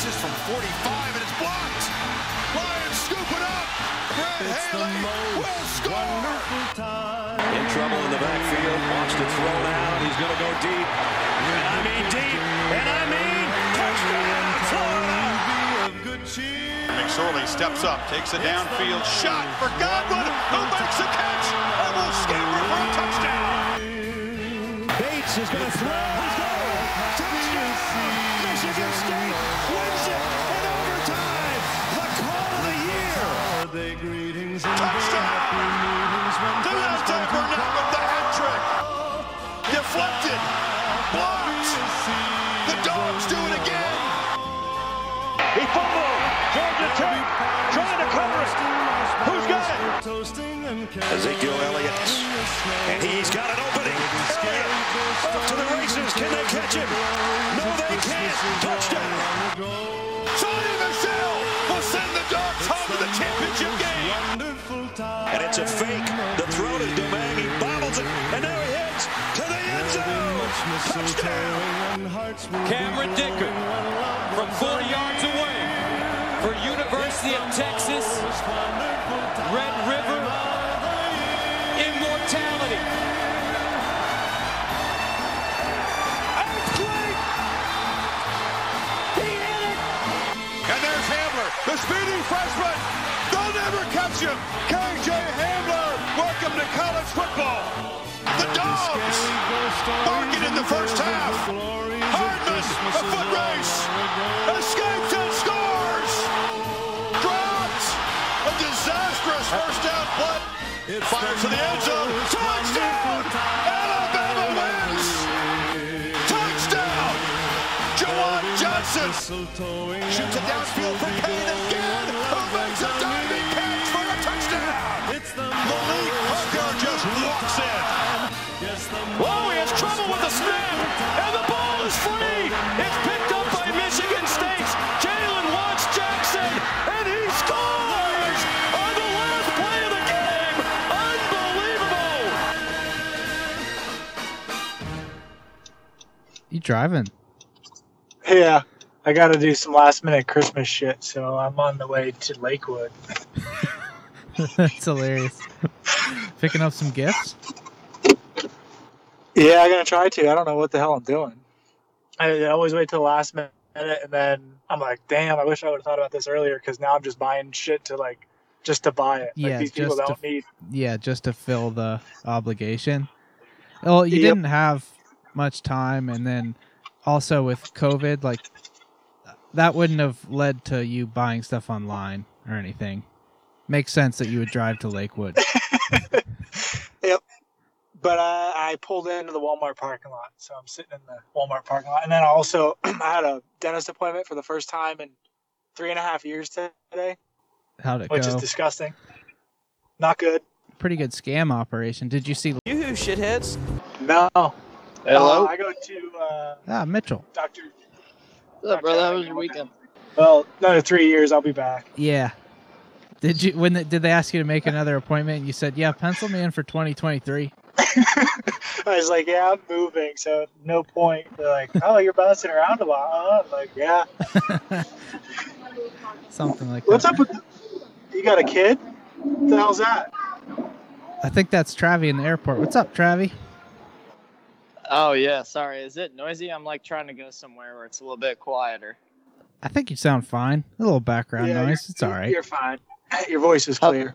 passes from 45, and it's blocked. Lions scoop it up. Brad It's Haley will score. wonderful time. In trouble in the backfield, wants to throw down. He's going to go deep. And I mean deep. And I mean touchdown, Florida. Of. McSorley steps up, takes a downfield shot for Godwin, who makes a catch and will scamper for a touchdown. Bates is going to throw. Ezekiel Elliott. And he's got an opening. Elliott off to the races. Can they catch him? No, they can't. Touchdown. Sony Michel will send the Dogs home to the championship game. And it's a fake. The throw to Domingue. He bobbles it. And now he heads to the end zone. Touchdown. And hearts will Cameron be Dicker from 40 yards away for University of Texas, Red River, immortality. Earthquake! He hit it! And there's Hamler, the speedy freshman. They'll never catch him. KJ Hamler, welcome to college football. The Dogs barking in the first half. Disastrous first down play. Fires to the end zone. Touchdown! Alabama wins! Touchdown! Jawan Johnson shoots it downfield for Kane again. Who makes a diving You driving? Yeah, I got to do some last minute Christmas shit, so I'm on the way to Lakewood. That's hilarious. Picking up some gifts? Yeah, I'm gonna try to. I don't know what the hell I'm doing. I always wait till the last minute, and then I'm like, damn, I wish I would have thought about this earlier because now I'm just buying shit to like, just to buy it. Yeah, like these people just to- don't need. Yeah, just to fill the obligation. Well, you Yep. didn't have much time, and then also with COVID, like that wouldn't have led to you buying stuff online or anything. Makes sense that you would drive to Lakewood. Yep. But uh, I pulled into the Walmart parking lot, so I'm sitting in the Walmart parking lot, and then I also I had a dentist appointment for the first time in three and a half years today, How'd it which go? is disgusting. Not good. Pretty good scam operation. Did you see? You who shitheads. No. Hello. Uh, I go to uh, Ah, Mitchell. Doctor. What's up, brother? How was your weekend? Well, another three years, I'll be back. Yeah. Did you when the, did they ask you to make another appointment? You said, "Yeah, pencil me in for 2023." I was like, yeah, I'm moving, so no point. They're like, oh, you're bouncing around a lot. Huh? I'm like, yeah. Something like What's that. What's up with? You got a kid? What the hell's that? I think that's Travi in the airport. What's up, Travi? Oh yeah, sorry. Is it noisy? I'm like trying to go somewhere where it's a little bit quieter. I think you sound fine. A little background Yeah, noise. It's all right. You're fine. Your voice is clear.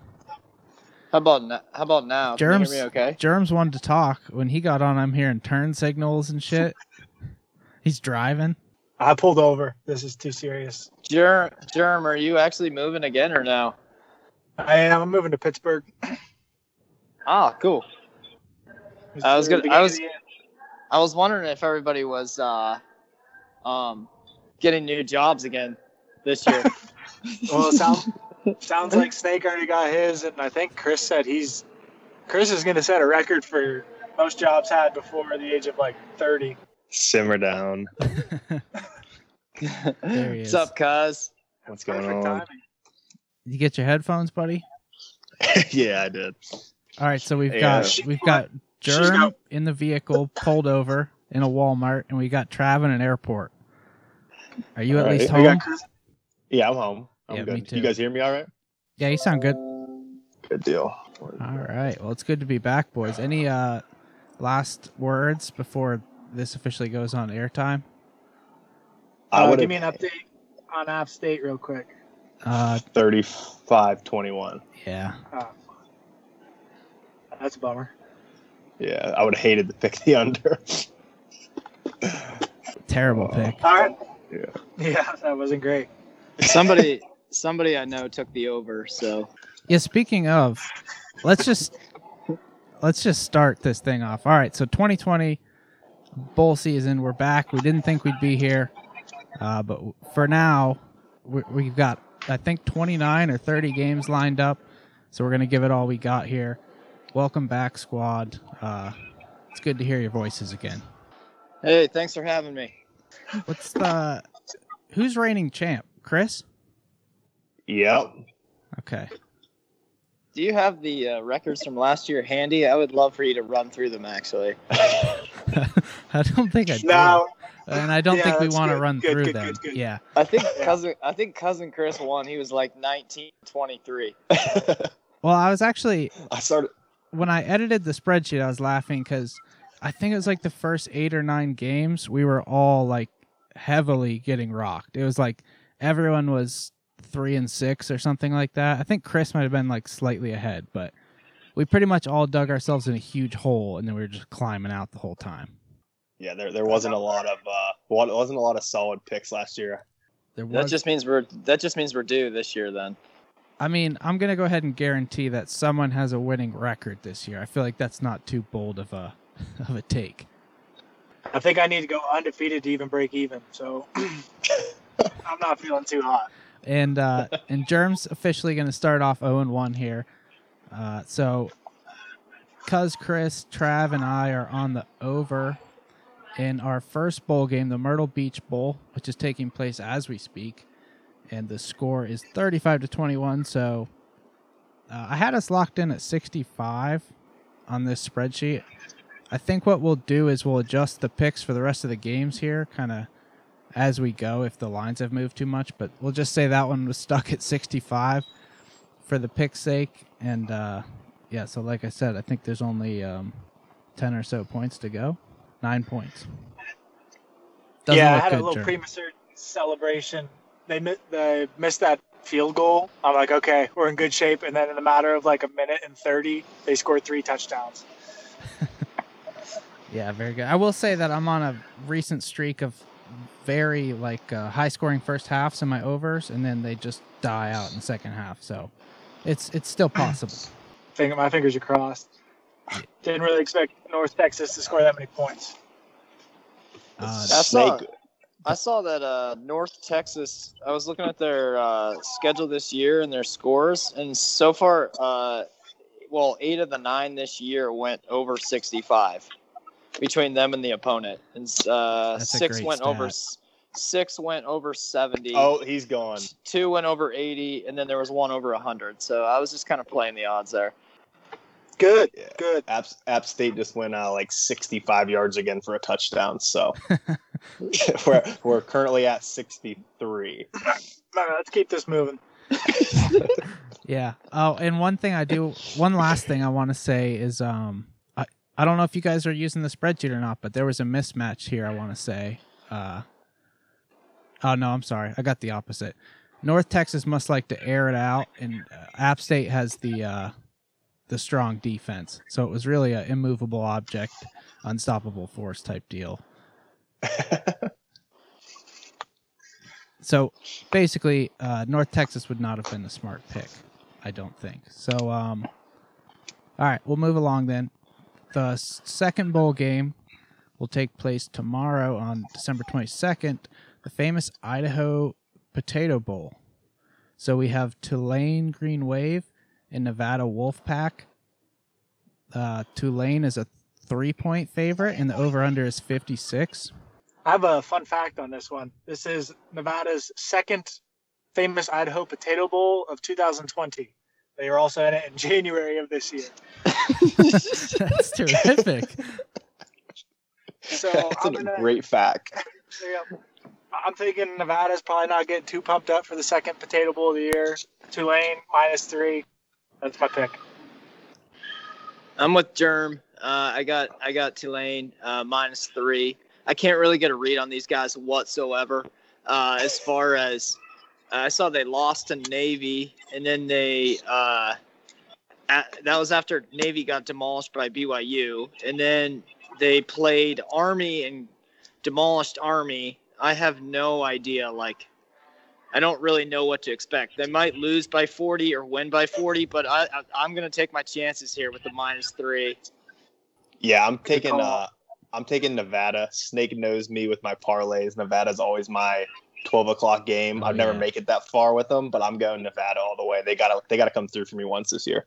How about now? How about now? Can you Germs, hear me okay? Germs wanted to talk. When he got on, I'm hearing turn signals and shit. He's driving. I pulled over. This is too serious. Germ, Germ, are you actually moving again or no? I am. I'm moving to Pittsburgh. Ah, cool. It's I was gonna- I was- of the year. I was wondering if everybody was uh, um, getting new jobs again this year. Well, sounds sounds like Snake already got his, and I think Chris said he's Chris is going to set a record for most jobs had before the age of like 30. Simmer down. There he What's is. up, cuz? What's going Perfect on? timing. You get your headphones, buddy. yeah, I did. All right, so we've Yeah. got we've got She's Germ got- in the vehicle pulled over in a Walmart, and we got Trav in an airport. Are you at All least right. We home? got Yeah, I'm home. I'm Yeah, me too. You guys hear me all right? Yeah, you sound good. Good deal. All right. Well, it's good to be back, boys. Any uh last words before this officially goes on airtime? I Uh, give me an update on App State real quick. Uh, 35 21. yeah. Uh, that's a bummer. Yeah, I would have hated to pick the under. Terrible Oh. pick. All right. Yeah. Yeah, that wasn't great. Somebody, somebody I know took the over. So Yeah. Speaking of, let's just let's just start this thing off. All right. So 2020 bowl season, we're back. We didn't think we'd be here, uh, but for now, we, we've got I think 29 or 30 games lined up. So we're gonna give it all we got here. Welcome back, squad. Uh, it's good to hear your voices again. hey, thanks for having me. What's the who's reigning champ? Chris? Yep. Okay. Do you have the uh, records from last year handy? I would love for you to run through them. Actually, I don't think I do. No, And I don't Yeah, think we want to run Good, through good, them. good, good. Yeah. I think cousin, I think cousin Chris won. He was like 19, 23. Well, I was actually I started. When I edited the spreadsheet, I was laughing because I think it was like the first eight or nine games we were all like heavily getting rocked. It was like everyone was three and six or something like that. I think Chris might have been like slightly ahead, but we pretty much all dug ourselves in a huge hole and then we were just climbing out the whole time. Yeah, there, there wasn't a lot of uh, wa- wasn't a lot of solid picks last year. There That just means we're that just means we're due this year. Then I mean, I'm gonna go ahead and guarantee that someone has a winning record this year. I feel like that's not too bold of a of a take. I think I need to go undefeated to even break even. So I'm not feeling too hot. and uh and germ's officially going to start off 0 and 1 here uh so cuz chris trav and i are on the over in our first bowl game the myrtle beach bowl which is taking place as we speak and the score is 35 to 21 so uh, i had us locked in at 65 on this spreadsheet i think what we'll do is we'll adjust the picks for the rest of the games here kind of as we go if the lines have moved too much. But we'll just say that one was stuck at 65 for the pick's sake. And uh, yeah, so like I said, I think there's only um, 10 or so points to go. Nine points. Doesn't yeah, I had a little Jer. premature celebration. They they missed that field goal. I'm like, okay, we're in good shape. And then in a matter of like a minute and 30, they scored three touchdowns. Yeah, very good. I will say that I'm on a recent streak of very like uh, high scoring first halves in my overs, and then they just die out in the second half. So it's it's still possible. Finger, my fingers are crossed. Didn't really expect North Texas to score that many points. Uh, I saw, Snake. I saw that uh, North Texas. I was looking at their uh, schedule this year and their scores, and so far, uh, well, eight of the nine this year went over sixty-five between them and the opponent, and uh, six great went over. Six went over seventy. Oh, he's gone. Two went over eighty, and then there was one over hundred. So I was just kind of playing the odds there. Good, Yeah. good. App, App State just went uh, like 65 yards again for a touchdown. So we're we're currently at 63. All right, let's keep this moving. Yeah. Oh, and one thing I do, one last thing I want to say is, um, I I don't know if you guys are using the spreadsheet or not, but there was a mismatch here. I want to say, uh, oh no, I'm sorry, I got the opposite. North Texas must like to air it out, and uh, App State has the uh, the strong defense. So it was really an immovable object, unstoppable force type deal. So basically, uh, North Texas would not have been a smart pick, I don't think. So, um, all right, we'll move along then. The second bowl game will take place tomorrow on December 22nd, the famous Idaho Potato Bowl. So we have Tulane Green Wave and Nevada Wolfpack. Uh, Tulane is a three point favorite, and the over under is 56. I have a fun fact on this one. This is Nevada's second famous Idaho Potato Bowl of 2020. They were also in it in January of this year. That's terrific. So That's I'm a gonna, great fact. yeah, I'm thinking Nevada's probably not getting too pumped up for the second Potato Bowl of the year. Tulane minus three. That's my pick. I'm with Germ. Uh, I got I got Tulane uh, minus three. I can't really get a read on these guys whatsoever. Uh, as far as uh, I saw, they lost to Navy, and then they uh, at, that was after Navy got demolished by BYU, and then they played Army and demolished Army. I have no idea. Like, I don't really know what to expect. They might lose by 40 or win by 40, but I, I I'm gonna take my chances here with the minus three. Yeah, I'm taking uh I'm taking Nevada. Snake knows me with my parlays. Nevada's always my twelve o'clock game. Oh, I've never yeah. make it that far with them, but I'm going Nevada all the way. They gotta they gotta come through for me once this year.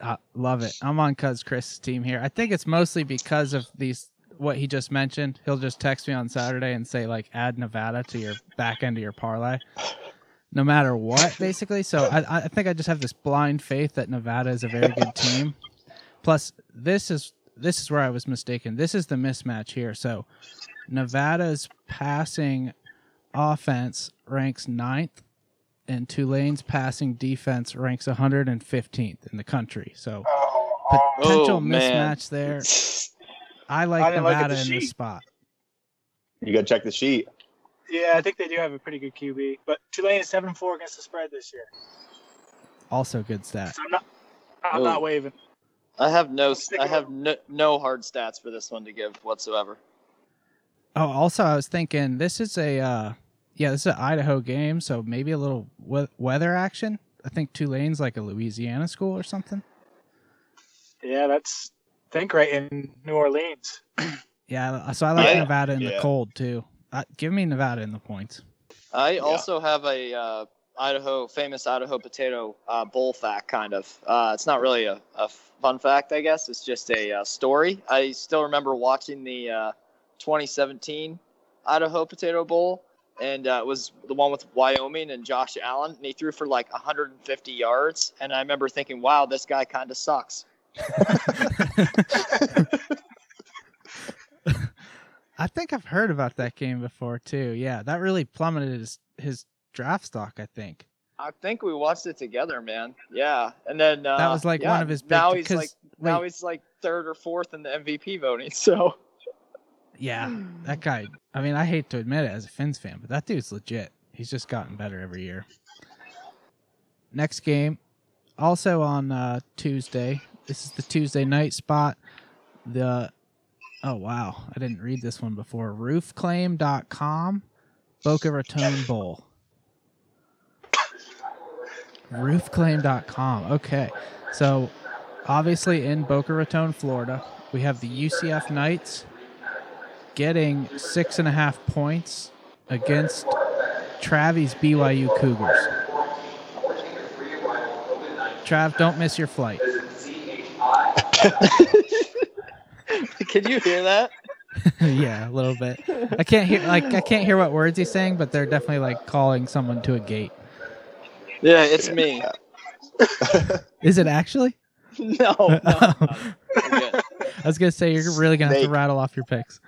Uh, love it. I'm on Cuz Chris' team here. I think it's mostly because of these what he just mentioned. He'll just text me on Saturday and say like add Nevada to your back end of your parlay. No matter what, basically. So I, I think I just have this blind faith that Nevada is a very good team. Plus, this is this is where I was mistaken. This is the mismatch here. So Nevada's passing offense ranks ninth and Tulane's passing defense ranks 115th in the country. So potential Oh, man. mismatch there. I like I didn't Nevada the in this spot. You gotta check the sheet. Yeah, I think they do have a pretty good QB, but Tulane is seven four against the spread this year. Also good stat. So I'm not. I'm Oh. not waving. I have no I have no, no hard stats for this one to give whatsoever. Oh, also I was thinking this is a uh yeah, this is an Idaho game, so maybe a little we- weather action. I think Tulane's like a Louisiana school or something. Yeah, that's think right in New Orleans. Yeah, so I like Yeah. Nevada in the cold too. Uh, give me Nevada in the points. I also have a uh, Idaho famous Idaho potato uh, bowl fact kind of. Uh, it's not really a, a fun fact, I guess. It's just a uh, story. I still remember watching the uh, 2017 Idaho Potato Bowl, and uh, it was the one with Wyoming and Josh Allen, and he threw for like 150 yards. And I remember thinking, "Wow, this guy kind of sucks." I think I've heard about that game before too. Yeah, that really plummeted his, his draft stock. I think I think we watched it together, man. Yeah, and then uh, that was like yeah, one of his. Big, now he's like now he's like third or fourth in the MVP voting. So yeah, that guy. I mean, I hate to admit it as a Fins fan, but that dude's legit. He's just gotten better every year. Next game, also on uh, Tuesday. This is the Tuesday night spot. The oh wow, I didn't read this one before. Roofclaim.com, Boca Raton Bowl. Roofclaim.com. Okay, so obviously in Boca Raton, Florida, we have the UCF Knights getting six and a half points against Travi's BYU Cougars. Trav, don't miss your flight. can you hear that? yeah, a little bit. I can't hear like I can't hear what words he's saying, but they're definitely like calling someone to a gate. Yeah, it's me. Is it actually? no, no, I I'm was gonna say you're really gonna have to Snake. rattle off your picks.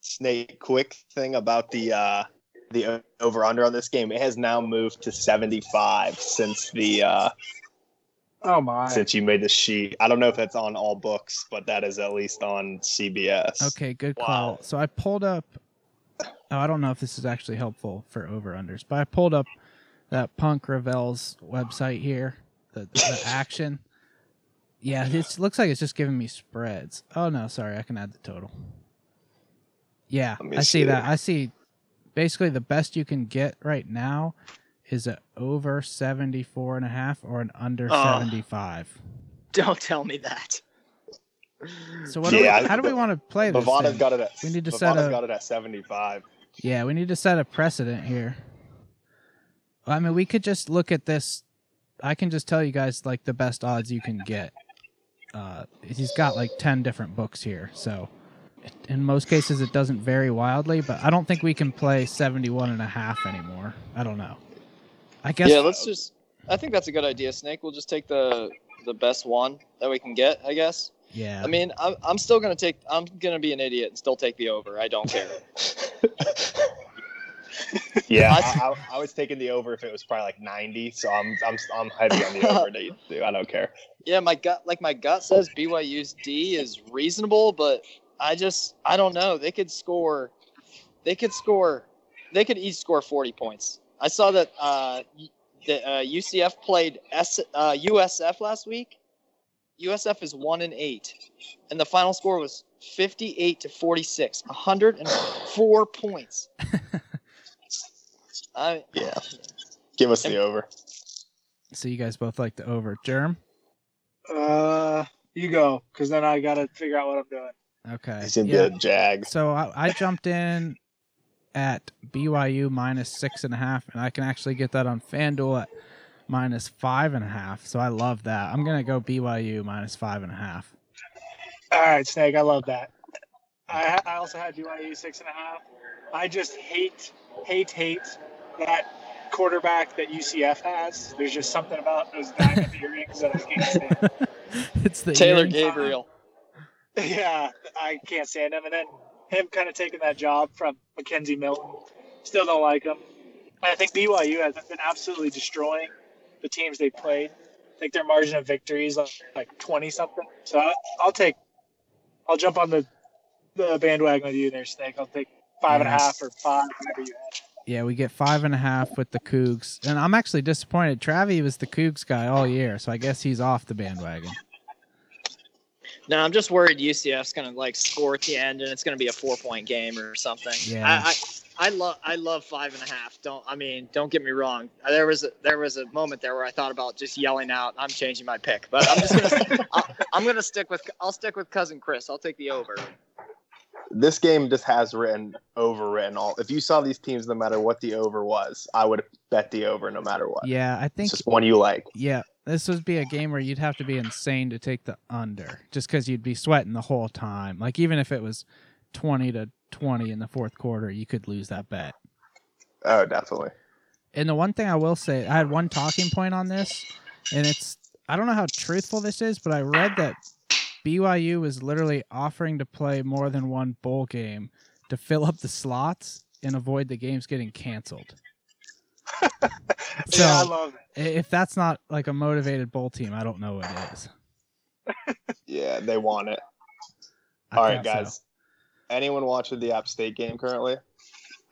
Snake, quick thing about the uh the over under on this game. It has now moved to 75 since the uh Oh my! since you made the sheet. I don't know if that's on all books, but that is at least on CBS. Okay, good Wow. call. So I pulled up. Oh, I don't know if this is actually helpful for over unders, but I pulled up that Punk Ravel's website here, the, the action. Yeah, it looks like it's just giving me spreads. Oh no, sorry, I can add the total. Yeah, I see see. that. I see. Basically, the best you can get right now is a over 74 and a half or an under Oh. 75. Don't tell me that. So what Yeah, do we, how do we want to play this? Bovada's thing? got it at We need to set Bovada's a- got it at 75. Yeah, we need to set a precedent here. I mean, we could just look at this. I can just tell you guys like the best odds you can get. Uh, he's got like 10 different books here. So in most cases, it doesn't vary wildly, but I don't think we can play 71 and a half anymore. I don't know. I guess. Yeah, let's just. I think that's a good idea, Snake. We'll just take the the best one that we can get. I guess. yeah. I mean, I'm, I'm still gonna take. I'm gonna be an idiot and still take the over. I don't care. Yeah, I- I, I, I was taking the over if it was probably like 90. So I'm I'm I'm heavy on the over. to- to- I don't care. Yeah, my gut, like my gut says BYU's D is reasonable, but I just, I don't know. They could score, they could score, they could each score 40 points. I saw that uh, y- the uh, UCF played S, uh, USF last week. USF is one and eight, and the final score was 58 to 46, 104 points. I, Yeah, give us the over. So you guys both like the over. Germ? Uh, you go, because then I gotta figure out what I'm doing. Okay. He's in Yeah. the Jags. So I, I jumped in at BYU minus six and a half, and I can actually get that on FanDuel at minus five and a half. So I love that. I'm gonna go BYU minus five and a half. All right, Snake, I love that. I I also had BYU six and a half. I just hate, hate, hate that quarterback that UCF has. There's just something about those diamond earrings that I can't stand. it's the Taylor earrings. Gabriel. Yeah, I can't stand him. And then him kind of taking that job from McKenzie Milton. Still don't like him. And I think BYU has been absolutely destroying the teams they played. I think their margin of victory is like, like 20 something. So I, I'll take, I'll jump on the, the bandwagon with you there, Snake. I'll take five and a half or five, whatever you have. Yeah, we get five and a half with the Cougs, and I'm actually disappointed. Travie was the Cougs guy all year, so I guess he's off the bandwagon. No, I'm just worried UCF's gonna like score at the end and it's gonna be a four point game or something. Yeah. I, I, I love I love five and a half. Don't I mean don't get me wrong. There was a, there was a moment there where I thought about just yelling out, "I'm changing my pick," but I'm just gonna I'll, I'm gonna stick with I'll stick with cousin Chris. I'll take the over. This game just has written overwritten all. If you saw these teams, no matter what the over was, I would bet the over no matter what. Yeah, I think It's think just one you like. yeah, this would be a game where you'd have to be insane to take the under, just because you'd be sweating the whole time. Like even if it was twenty to twenty in the fourth quarter, you could lose that bet. Oh, definitely. And the one thing I will say, I had one talking point on this, and it's I don't know how truthful this is, but I read that BYU was literally offering to play more than one bowl game to fill up the slots and avoid the games getting canceled. so yeah, I love it. if that's not like a motivated bowl team, I don't know what is. Yeah, they want it. I All right, think so. guys. Anyone watching the App State game currently?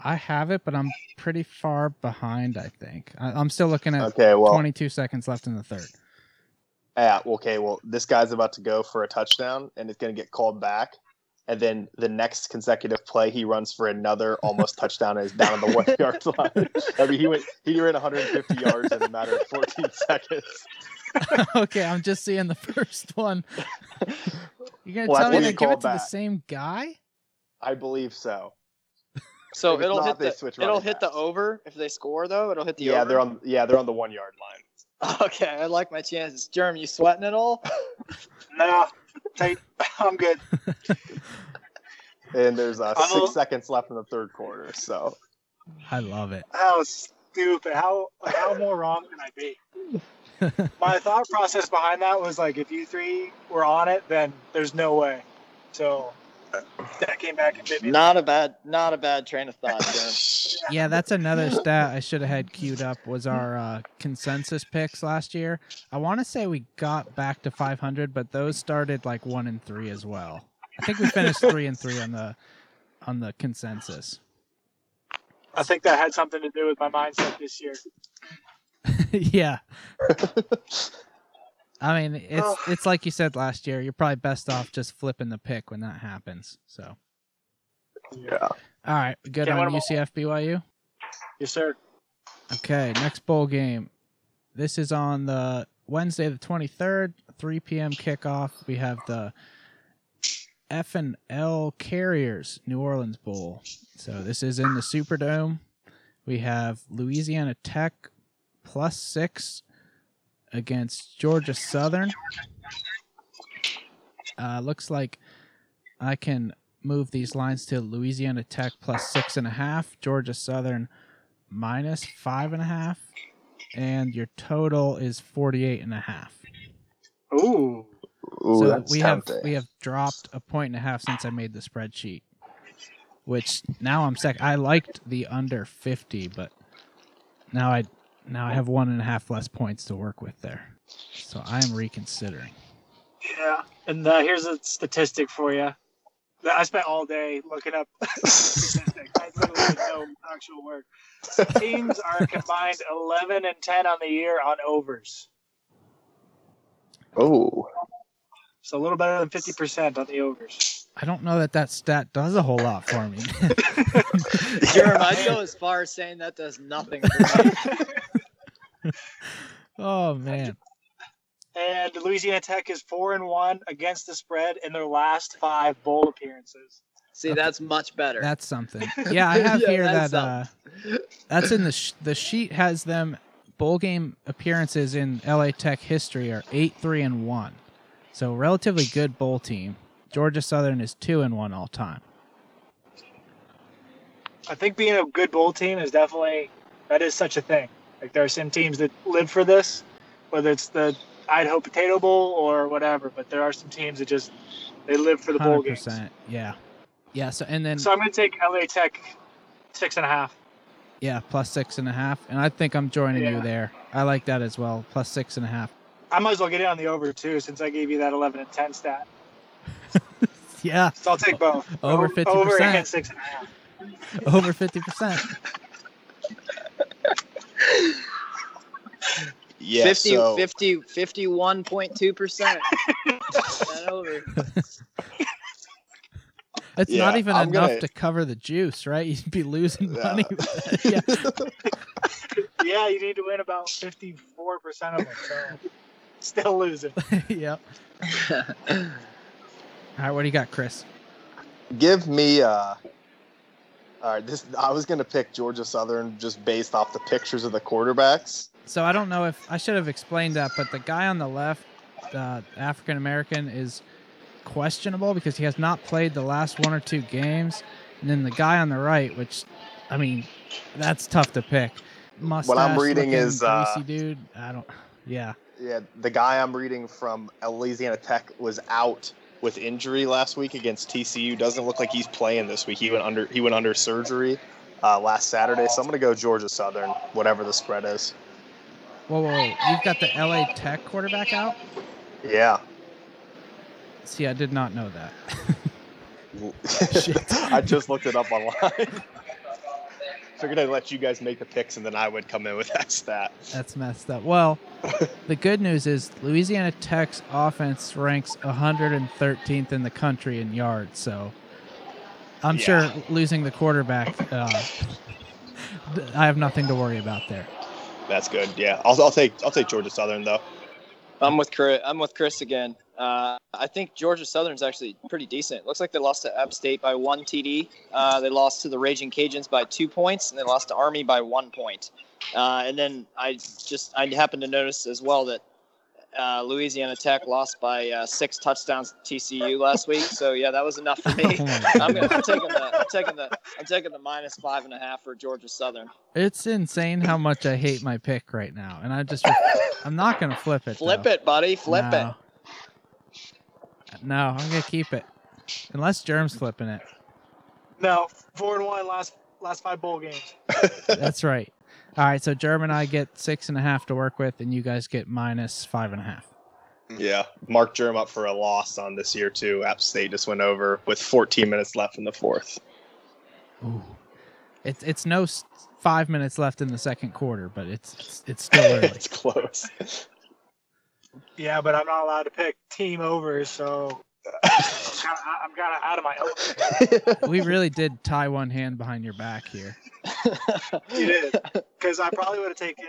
I have it, but I'm pretty far behind. I think I, I'm still looking at Okay, well, 22 seconds left in the third. Yeah, okay, well, this guy's about to go for a touchdown, and it's going to get called back. And then the next consecutive play, he runs for another almost touchdown and is down on the one yard line. I mean, he went he ran 150 yards in a matter of 14 seconds. okay, I'm just seeing the first one. You're gonna Well, tell me when they you give call it to the same guy? I believe so. So it'll not, hit the it'll running hit the over if they score though. It'll hit the Yeah, over. they're on. Yeah, they're on the one yard line. Okay, I like my chances. Jerem, you sweating at all? No, take, I'm good. And there's uh, I'm a- six seconds left in the third quarter. So I love it. That was stupid. How how more wrong can I be? My thought process behind that was like, if you three were on it, then there's no way. So that came back and bit me. Not a bad not a bad train of thought, Jerem. Yeah, that's another stat I should have had queued up was our uh, consensus picks last year. I want to say we got back to 500, but those started like one and three as well. I think we finished three and three on the on the consensus. I think that had something to do with my mindset this year. yeah. I mean, it's it's like you said last year. You're probably best off just flipping the pick when that happens. So, yeah, all right, good Can't win on 'em all. UCF BYU. Yes, sir. Okay, next bowl game. This is on the Wednesday, the 23rd, 3 p.m. kickoff. We have the F and L Carriers New Orleans Bowl. So this is in the Superdome. We have Louisiana Tech plus six against Georgia Southern. Uh, looks like I can move these lines to Louisiana Tech plus six and a half, Georgia Southern minus five and a half, and your total is 48 and a half. Ooh. Ooh, so that's we tempting. have we have dropped a point and a half since I made the spreadsheet. which now I'm second. I liked the under 50, but now I now I have one and a half less points to work with there. So I am reconsidering. Yeah, and uh, here's a statistic for you. I spent all day looking up statistics. I literally did no actual work. Teams are combined 11 and 10 on the year on overs. Oh, So a little better than 50% on the overs. I don't know that that stat does a whole lot for me. Jerem, I'd go as far as saying that does nothing for me. oh man. And Louisiana Tech is 4 and 1 against the spread in their last five bowl appearances. See, that's much better. That's something. Yeah, I have Yeah, here that's that uh, that's in the sh- the sheet has them bowl game appearances in LA Tech history are eight three and one, so relatively good bowl team. Georgia Southern is two and one all time. I think being a good bowl team is definitely that is such a thing. Like there are some teams that live for this, whether it's the Idaho Potato Bowl or whatever. But there are some teams that just they live for the bowl games. Yeah, yeah. So and then So I'm going to take LA Tech six and a half. yeah, plus six and a half, and I think I'm joining you there. I like that as well. Plus six and a half. I might as well get in on the over too, since I gave you that 11 and 10 stat. Yeah, So I'll take both. Over 50%. Over and six and a half. over fifty percent. Yeah. 50, so 50, 51.2%. That over. It's Yeah, not even I'm enough gonna- to cover the juice, right? You'd be losing Yeah. money. Yeah. Yeah, you need to win about 54% of them. So still losing. yep. All right, what do you got, Chris? give me uh all right this i was gonna pick georgia southern just based off the pictures of the quarterbacks So I don't know if I should have explained that, but the guy on the left, uh, African American, is questionable because he has not played the last one or two games. And then the guy on the right, which, I mean, that's tough to pick. Mustache what I'm reading is, uh, dude. I don't. Yeah. yeah the guy i'm reading from louisiana tech was out with injury last week against tcu doesn't look like he's playing this week he went under he went under surgery uh, last saturday so i'm gonna go georgia southern whatever the spread is Whoa, whoa, whoa! You've got the LA Tech quarterback out. yeah See, I did not know that. i just looked it up online figured i'd let you guys make the picks and then i would come in with that stat That's messed up. Well, the good news is Louisiana Tech's offense ranks 113th in the country in yards. So I'm Yeah. sure losing the quarterback, uh, I have nothing to worry about there. that's good yeah i'll, I'll take i'll take georgia southern though I'm with Chris. I'm with Chris again. Uh, I think Georgia Southern's actually pretty decent. Looks like they lost to App State by one TD. Uh, they lost to the Raging Cajuns by two points, and they lost to Army by one point. Uh, and then I just I happened to notice as well that uh, Louisiana Tech lost by uh, six touchdowns to TCU last week. So yeah, that was enough for me. I'm, gonna, I'm taking the I'm taking the I'm taking the minus five and a half for Georgia Southern. It's insane how much I hate my pick right now, and I just I'm not gonna flip it. Flip though. it, buddy. Flip it. No. No, I'm gonna keep it, unless Germ's flipping it. No, four and one last last five bowl games. That's right. All right, so Germ and I get six and a half to work with, and you guys get minus five and a half. Yeah, Mark Germ up for a loss on this year too. App State just went over with 14 minutes left in the fourth. Ooh. It's it's no five minutes left in the second quarter, but it's it's, it's still early. it's close. Yeah, but I'm not allowed to pick team over, so I'm kinda, I'm kind of out of my own. we really did tie one hand behind your back here. You did, because I probably would have taken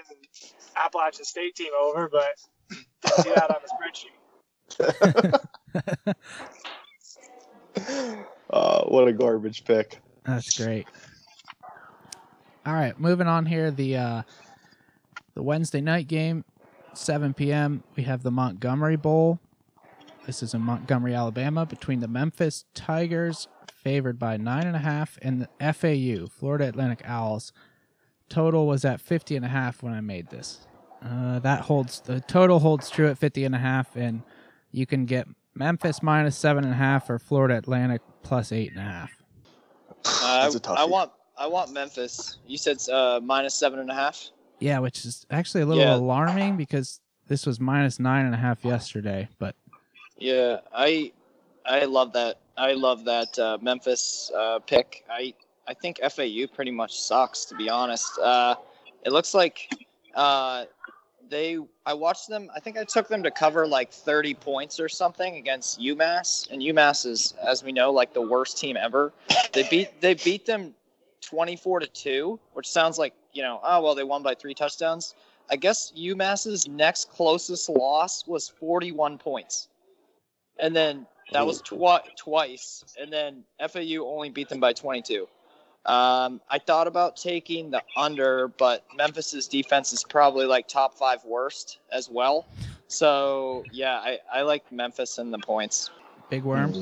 Appalachian State team over, but didn't see that on the spreadsheet. Uh, what a garbage pick. That's great. All right, moving on here. The uh, the Wednesday night game, 7 p.m. We have the Montgomery Bowl. This is in Montgomery, Alabama, between the Memphis Tigers, favored by nine and a half, and the FAU, Florida Atlantic Owls. Total was at 50 and a half when I made this. Uh, that holds the total holds true at 50 and a half, and you can get Memphis minus seven and a half or Florida Atlantic plus eight and a half. Uh, That's a I, I want I want Memphis. You said uh, minus seven and a half. Yeah, which is actually a little Yeah. alarming because this was minus nine and a half yesterday. But Yeah, I I love that. I love that uh, Memphis uh, pick. I I think FAU pretty much sucks to be honest. Uh, it looks like uh, they. I watched them. I think I took them to cover like 30 points or something against UMass, and UMass is, as we know, like the worst team ever. They beat they beat them 24 to two, which sounds like you know, oh well, they won by three touchdowns. I guess UMass's next closest loss was 41 points and then that was twi- twice, and then FAU only beat them by 22. Um, I thought about taking the under, but Memphis's defense is probably like top five worst as well. So yeah, I, I like Memphis and the points. Big Worm,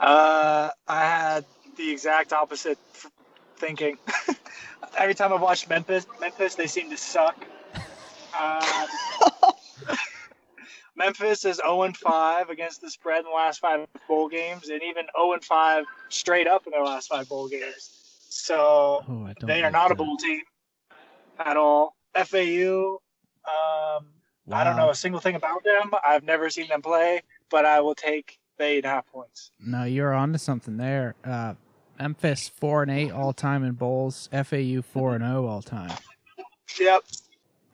Uh, I had the exact opposite f- thinking. Every time I watch Memphis, Memphis, they seem to suck. Uh, Memphis is 0 5 against the spread in the last five bowl games, and even 0 5 straight up in their last five bowl games. So oh, they are not a bowl team at all. FAU, um, I don't know a single thing about them. I've never seen them play, but I will take the eight and a half points. No, you're on to something there. Uh, Memphis four and eight all time in bowls. FAU four and zero all time. Yep.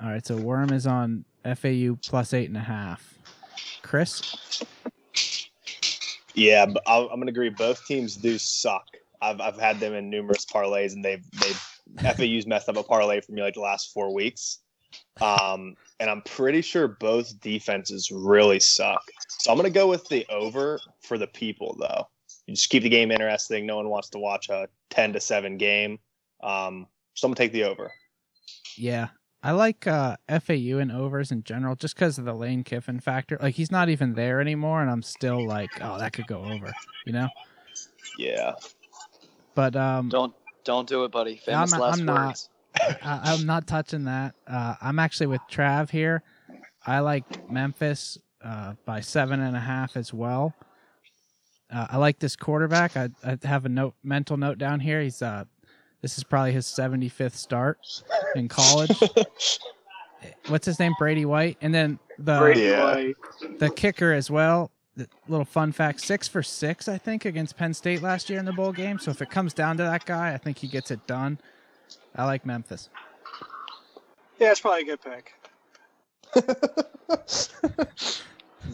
All right, so Worm is on FAU plus eight and a half. Chris, Yeah, but I'll, I'm gonna agree. Both teams do suck. I've I've had them in numerous parlays, and they've they've FAU's messed up a parlay for me like the last four weeks. Um, and I'm pretty sure both defenses really suck. So I'm gonna go with the over for the people, though. You just keep the game interesting. No one wants to watch a ten to seven game. Um, so I'm gonna take the over. yeah, I like uh, FAU and overs in general, just because of the Lane Kiffin factor. Like he's not even there anymore, and I'm still like, oh, that could go over, you know. Yeah. But um, Don't don't do it, buddy. Famous I'm- last I'm not. words. I, I'm not touching that. Uh, I'm actually with Trav here. I like Memphis uh, by seven and a half as well. Uh, I like this quarterback. I, I have a note, mental note down here. He's uh, this is probably his 75th start in college. What's his name? Brady White. And then the Brady White. the kicker as well. The little fun fact: six for six, I think, against Penn State last year in the bowl game. So if it comes down to that guy, I think he gets it done. I like Memphis. Yeah, it's probably a good pick.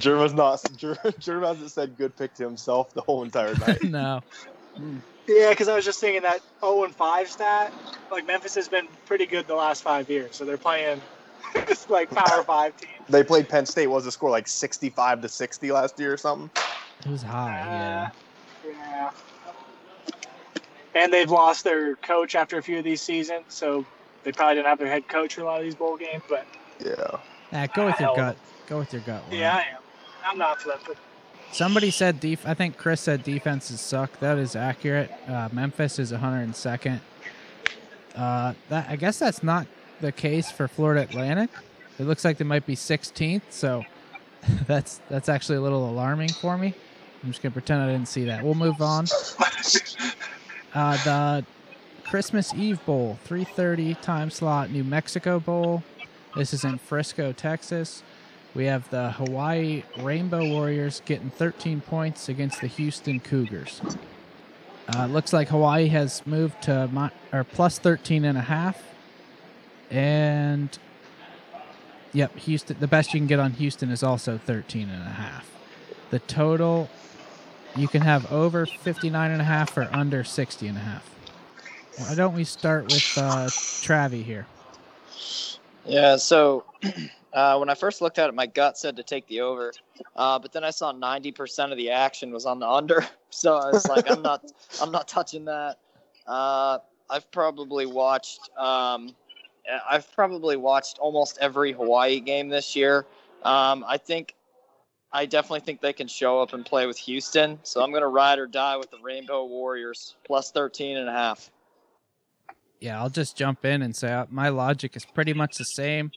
Jerma's not. Jer- Jerma hasn't said good pick to himself the whole entire night. no. Yeah, because I was just thinking that 0 and 5 stat. Like Memphis has been pretty good the last five years, so they're playing like Power Five teams. they played Penn State. What was the score like 65 to 60 last year or something? It was high, yeah. Yeah. And they've lost their coach after a few of these seasons, so they probably didn't have their head coach for a lot of these bowl games. But Yeah. Ah, go with your Hell. gut. Go with your gut. Warren. yeah, I am. I'm not flipping. Somebody said def. I think Chris said defenses suck. That is accurate. Uh, Memphis is 102nd. Uh, that I guess that's not the case for Florida Atlantic. It looks like they might be 16th. So that's that's actually a little alarming for me. I'm just gonna pretend I didn't see that. We'll move on. Uh, the Christmas Eve Bowl, 3:30 time slot, New Mexico Bowl. This is in Frisco, Texas. We have the Hawaii Rainbow Warriors getting 13 points against the Houston Cougars. Uh, looks like Hawaii has moved to mi- or plus 13 and a half. And yep, Houston. The best you can get on Houston is also 13 and a half. The total you can have over 59 and a half or under 60 and a half. Why don't we start with uh, Travi here? Yeah, so uh, when I first looked at it, my gut said to take the over, uh, but then I saw 90% of the action was on the under, so I was like, I'm not, I'm not touching that. Uh, I've probably watched, um, I've probably watched almost every Hawaii game this year. Um, I think, I definitely think they can show up and play with Houston, so I'm gonna ride or die with the Rainbow Warriors plus 13 and a half. Yeah, I'll just jump in and say uh, my logic is pretty much the same.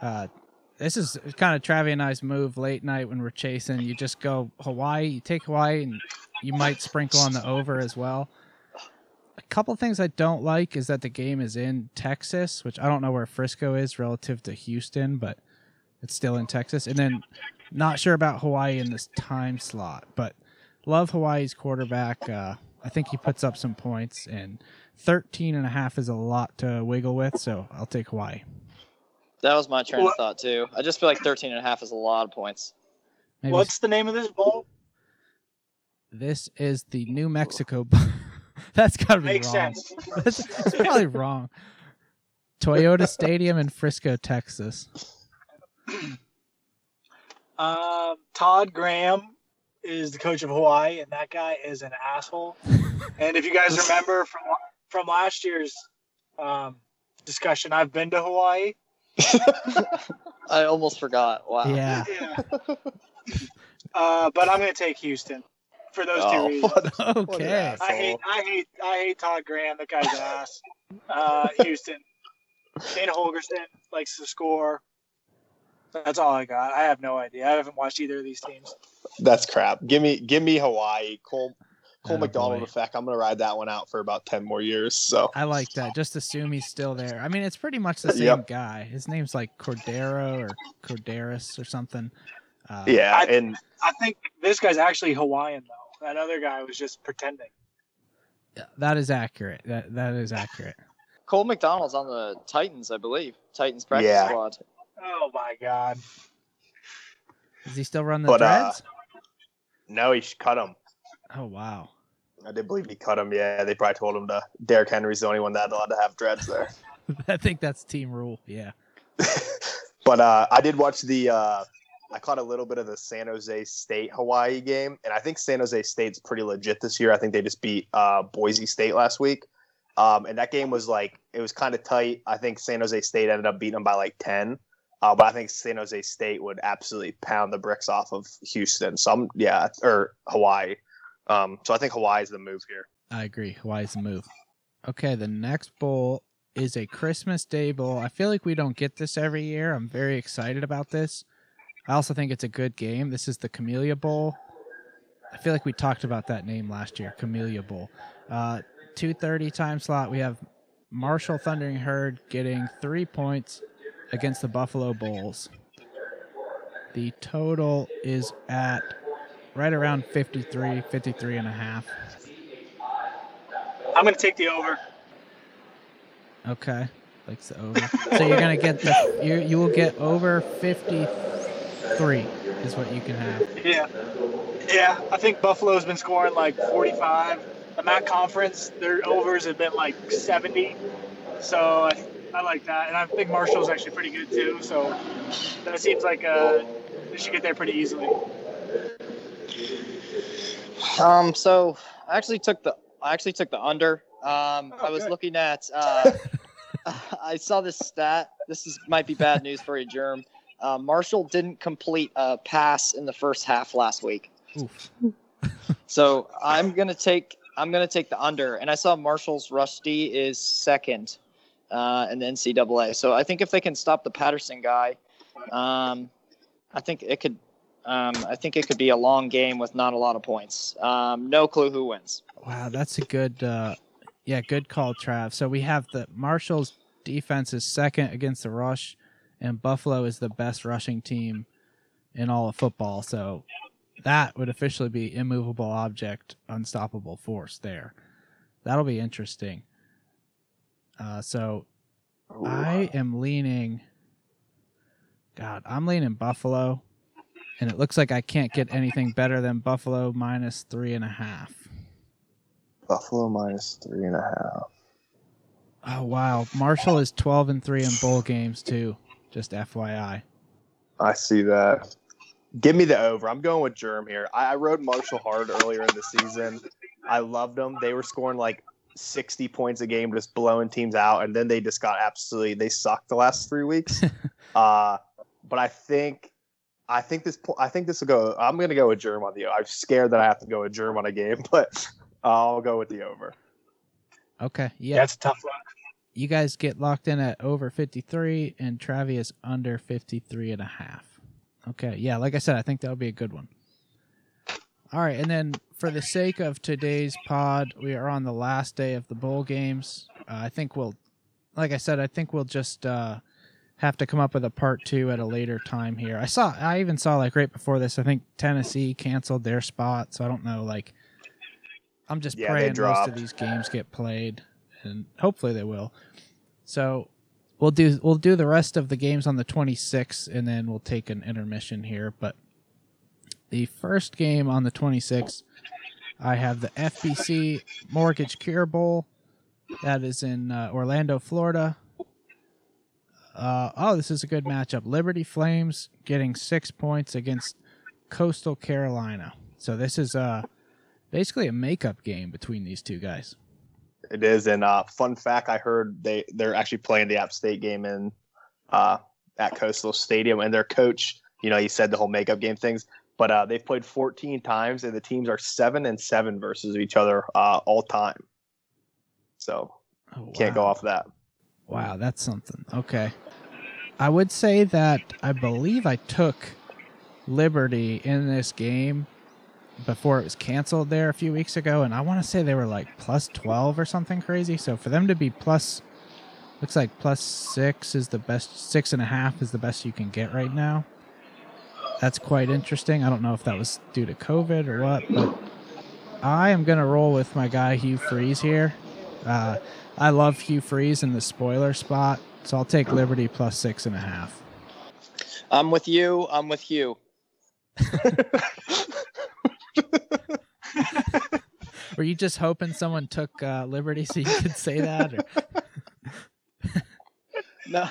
Uh, this is kind of Travi and I's move late night when we're chasing. You just go Hawaii, you take Hawaii, and you might sprinkle on the over as well. A couple things I don't like is that the game is in Texas, which I don't know where Frisco is relative to Houston, but it's still in Texas. And then not sure about Hawaii in this time slot, but love Hawaii's quarterback. Uh, I think he puts up some points, and 13 and a half is a lot to wiggle with, so I'll take Hawaii. That was my train What- of thought too. I just feel like 13 and a half is a lot of points. Maybe What's the name of this bowl? This is the New Mexico. Bowl. That's gotta be Makes wrong. sense. That's, that's probably wrong. Toyota Stadium in Frisco, Texas. Um, Todd Graham is the coach of Hawaii, and that guy is an asshole. and if you guys remember from from last year's um, discussion, I've been to Hawaii. I almost forgot. Wow. Yeah. Yeah. uh, but I'm going to take Houston for those two Oh, reasons. what, what Okay. I hate. I hate, I hate Todd Graham. That guy's an ass. Uh, Houston. Dana Holgorsen likes to score. That's all I got. I have no idea. I haven't watched either of these teams. That's crap. Give me give me Hawaii. Cole Cole Oh, McDonald boy. effect. I'm gonna ride that one out for about ten more years. So I like that. Just assume he's still there. I mean, it's pretty much the same Yep. guy. His name's like Cordero or Corderis or something. Uh, yeah, I- and I think this guy's actually Hawaiian though. That other guy was just pretending. Yeah, that is accurate. That that is accurate. Cole McDonald's on the Titans, I believe. Titans practice Yeah. squad. Oh my god. Does he still run the But, uh, no, he should cut him. oh wow. I did believe he cut him. Yeah, they probably told him to. Derrick Henry's the only one that allowed to have dreads there. I think that's team rule. Yeah. but uh, I did watch the. Uh, I caught a little bit of the San Jose State Hawaii game, and I think San Jose State's pretty legit this year. I think they just beat uh, Boise State last week, um, and that game was like it was kind of tight. I think San Jose State ended up beating them by like ten, uh, but I think San Jose State would absolutely pound the bricks off of Houston. Some yeah, or Hawaii. Um, so I think Hawaii is the move here. I agree. Hawaii's the move. Okay, the next bowl is a Christmas Day bowl. I feel like we don't get this every year. I'm very excited about this. I also think it's a good game. This is the Camellia Bowl. I feel like we talked about that name last year, Camellia Bowl. Uh, 2:30 time slot. We have Marshall Thundering Herd getting three points against the Buffalo Bulls. The total is at right around 53, 53 and a half. I'm gonna take the over. Okay, likes the over. so you're gonna get the you you will get over fifty three is what you can have. Yeah. Yeah. I think Buffalo's been scoring like 45. The MAC conference, their overs have been like 70. So I, I like that. And I think Marshall's actually pretty good too. So that seems like uh, they should get there pretty easily. Um, so I actually took the I actually took the under. Um, I was good. looking at uh, I saw this stat. This is might be bad news for you, Germ. Uh, Marshall didn't complete a pass in the first half last week, so I'm gonna take I'm gonna take the under. And I saw Marshall's rush D is second uh, in the NCAA. So I think if they can stop the Patterson guy, um, I think it could. Um, I think it could be a long game with not a lot of points. Um, no clue who wins. Wow, that's a good uh yeah, good call, Trav. So we have the Marshall's defense is second against the rush, and Buffalo is the best rushing team in all of football. So that would officially be immovable object, unstoppable force there. That'll be interesting. Uh, so I am leaning. God, I'm leaning Buffalo, and it looks like I can't get anything better than Buffalo minus three and a half. Buffalo minus three and a half. Oh wow, Marshall is twelve and three in bowl games too. Just FYI. I see that. Give me the over. I'm going with Germ here. I, I rode Marshall hard earlier in the season. I loved them. They were scoring like 60 points a game, just blowing teams out, and then they just got absolutely. They sucked the last three weeks. uh, but I think, I think this. po- I think this will go. I'm going to go with Germ on the. I'm scared that I have to go with Germ on a game, but I'll go with the over. Okay, yeah. That's a tough one. you guys get locked in at over 53 and Travi is under 53 and a half. Okay, yeah, like I said, I think that'll be a good one. All right, and then for the sake of today's pod, we are on the last day of the bowl games. Uh, I think we'll, like I said, I think we'll just uh, have to come up with a part two at a later time here. I saw, I even saw like right before this. I think Tennessee canceled their spot, so I don't know. Like, I'm just Yeah, praying most of these games get played, and hopefully they will. So we'll do we'll do the rest of the games on the 26th, and then we'll take an intermission here. But the first game on the 26th, I have the FBC Mortgage Cure Bowl. That is in uh, Orlando, Florida. Uh, oh, this is a good matchup. Liberty Flames getting six points against Coastal Carolina. So this is uh, basically a makeup game between these two guys. It is, and uh, fun fact: I heard they they're actually playing the App State game in uh, at Coastal Stadium, and their coach, you know, he said the whole makeup game things, but uh, they've played 14 times, and the teams are seven and seven versus each other uh, all time. So Oh, can't go wow. off that. Wow, that's something. Okay. I would say that I believe I took Liberty in this game before it was canceled there a few weeks ago, and I want to say they were like plus 12 or something crazy. So for them to be plus, looks like plus six is the best, six and a half is the best you can get right now. That's quite interesting. I don't know if that was due to COVID or what, but I am going to roll with my guy Hugh Freeze here. Uh, I love Hugh Freeze in the spoiler spot, so I'll take Liberty plus six and a half. I'm with you. I'm with you. Were you just hoping someone took uh, Liberty so you could say that? No,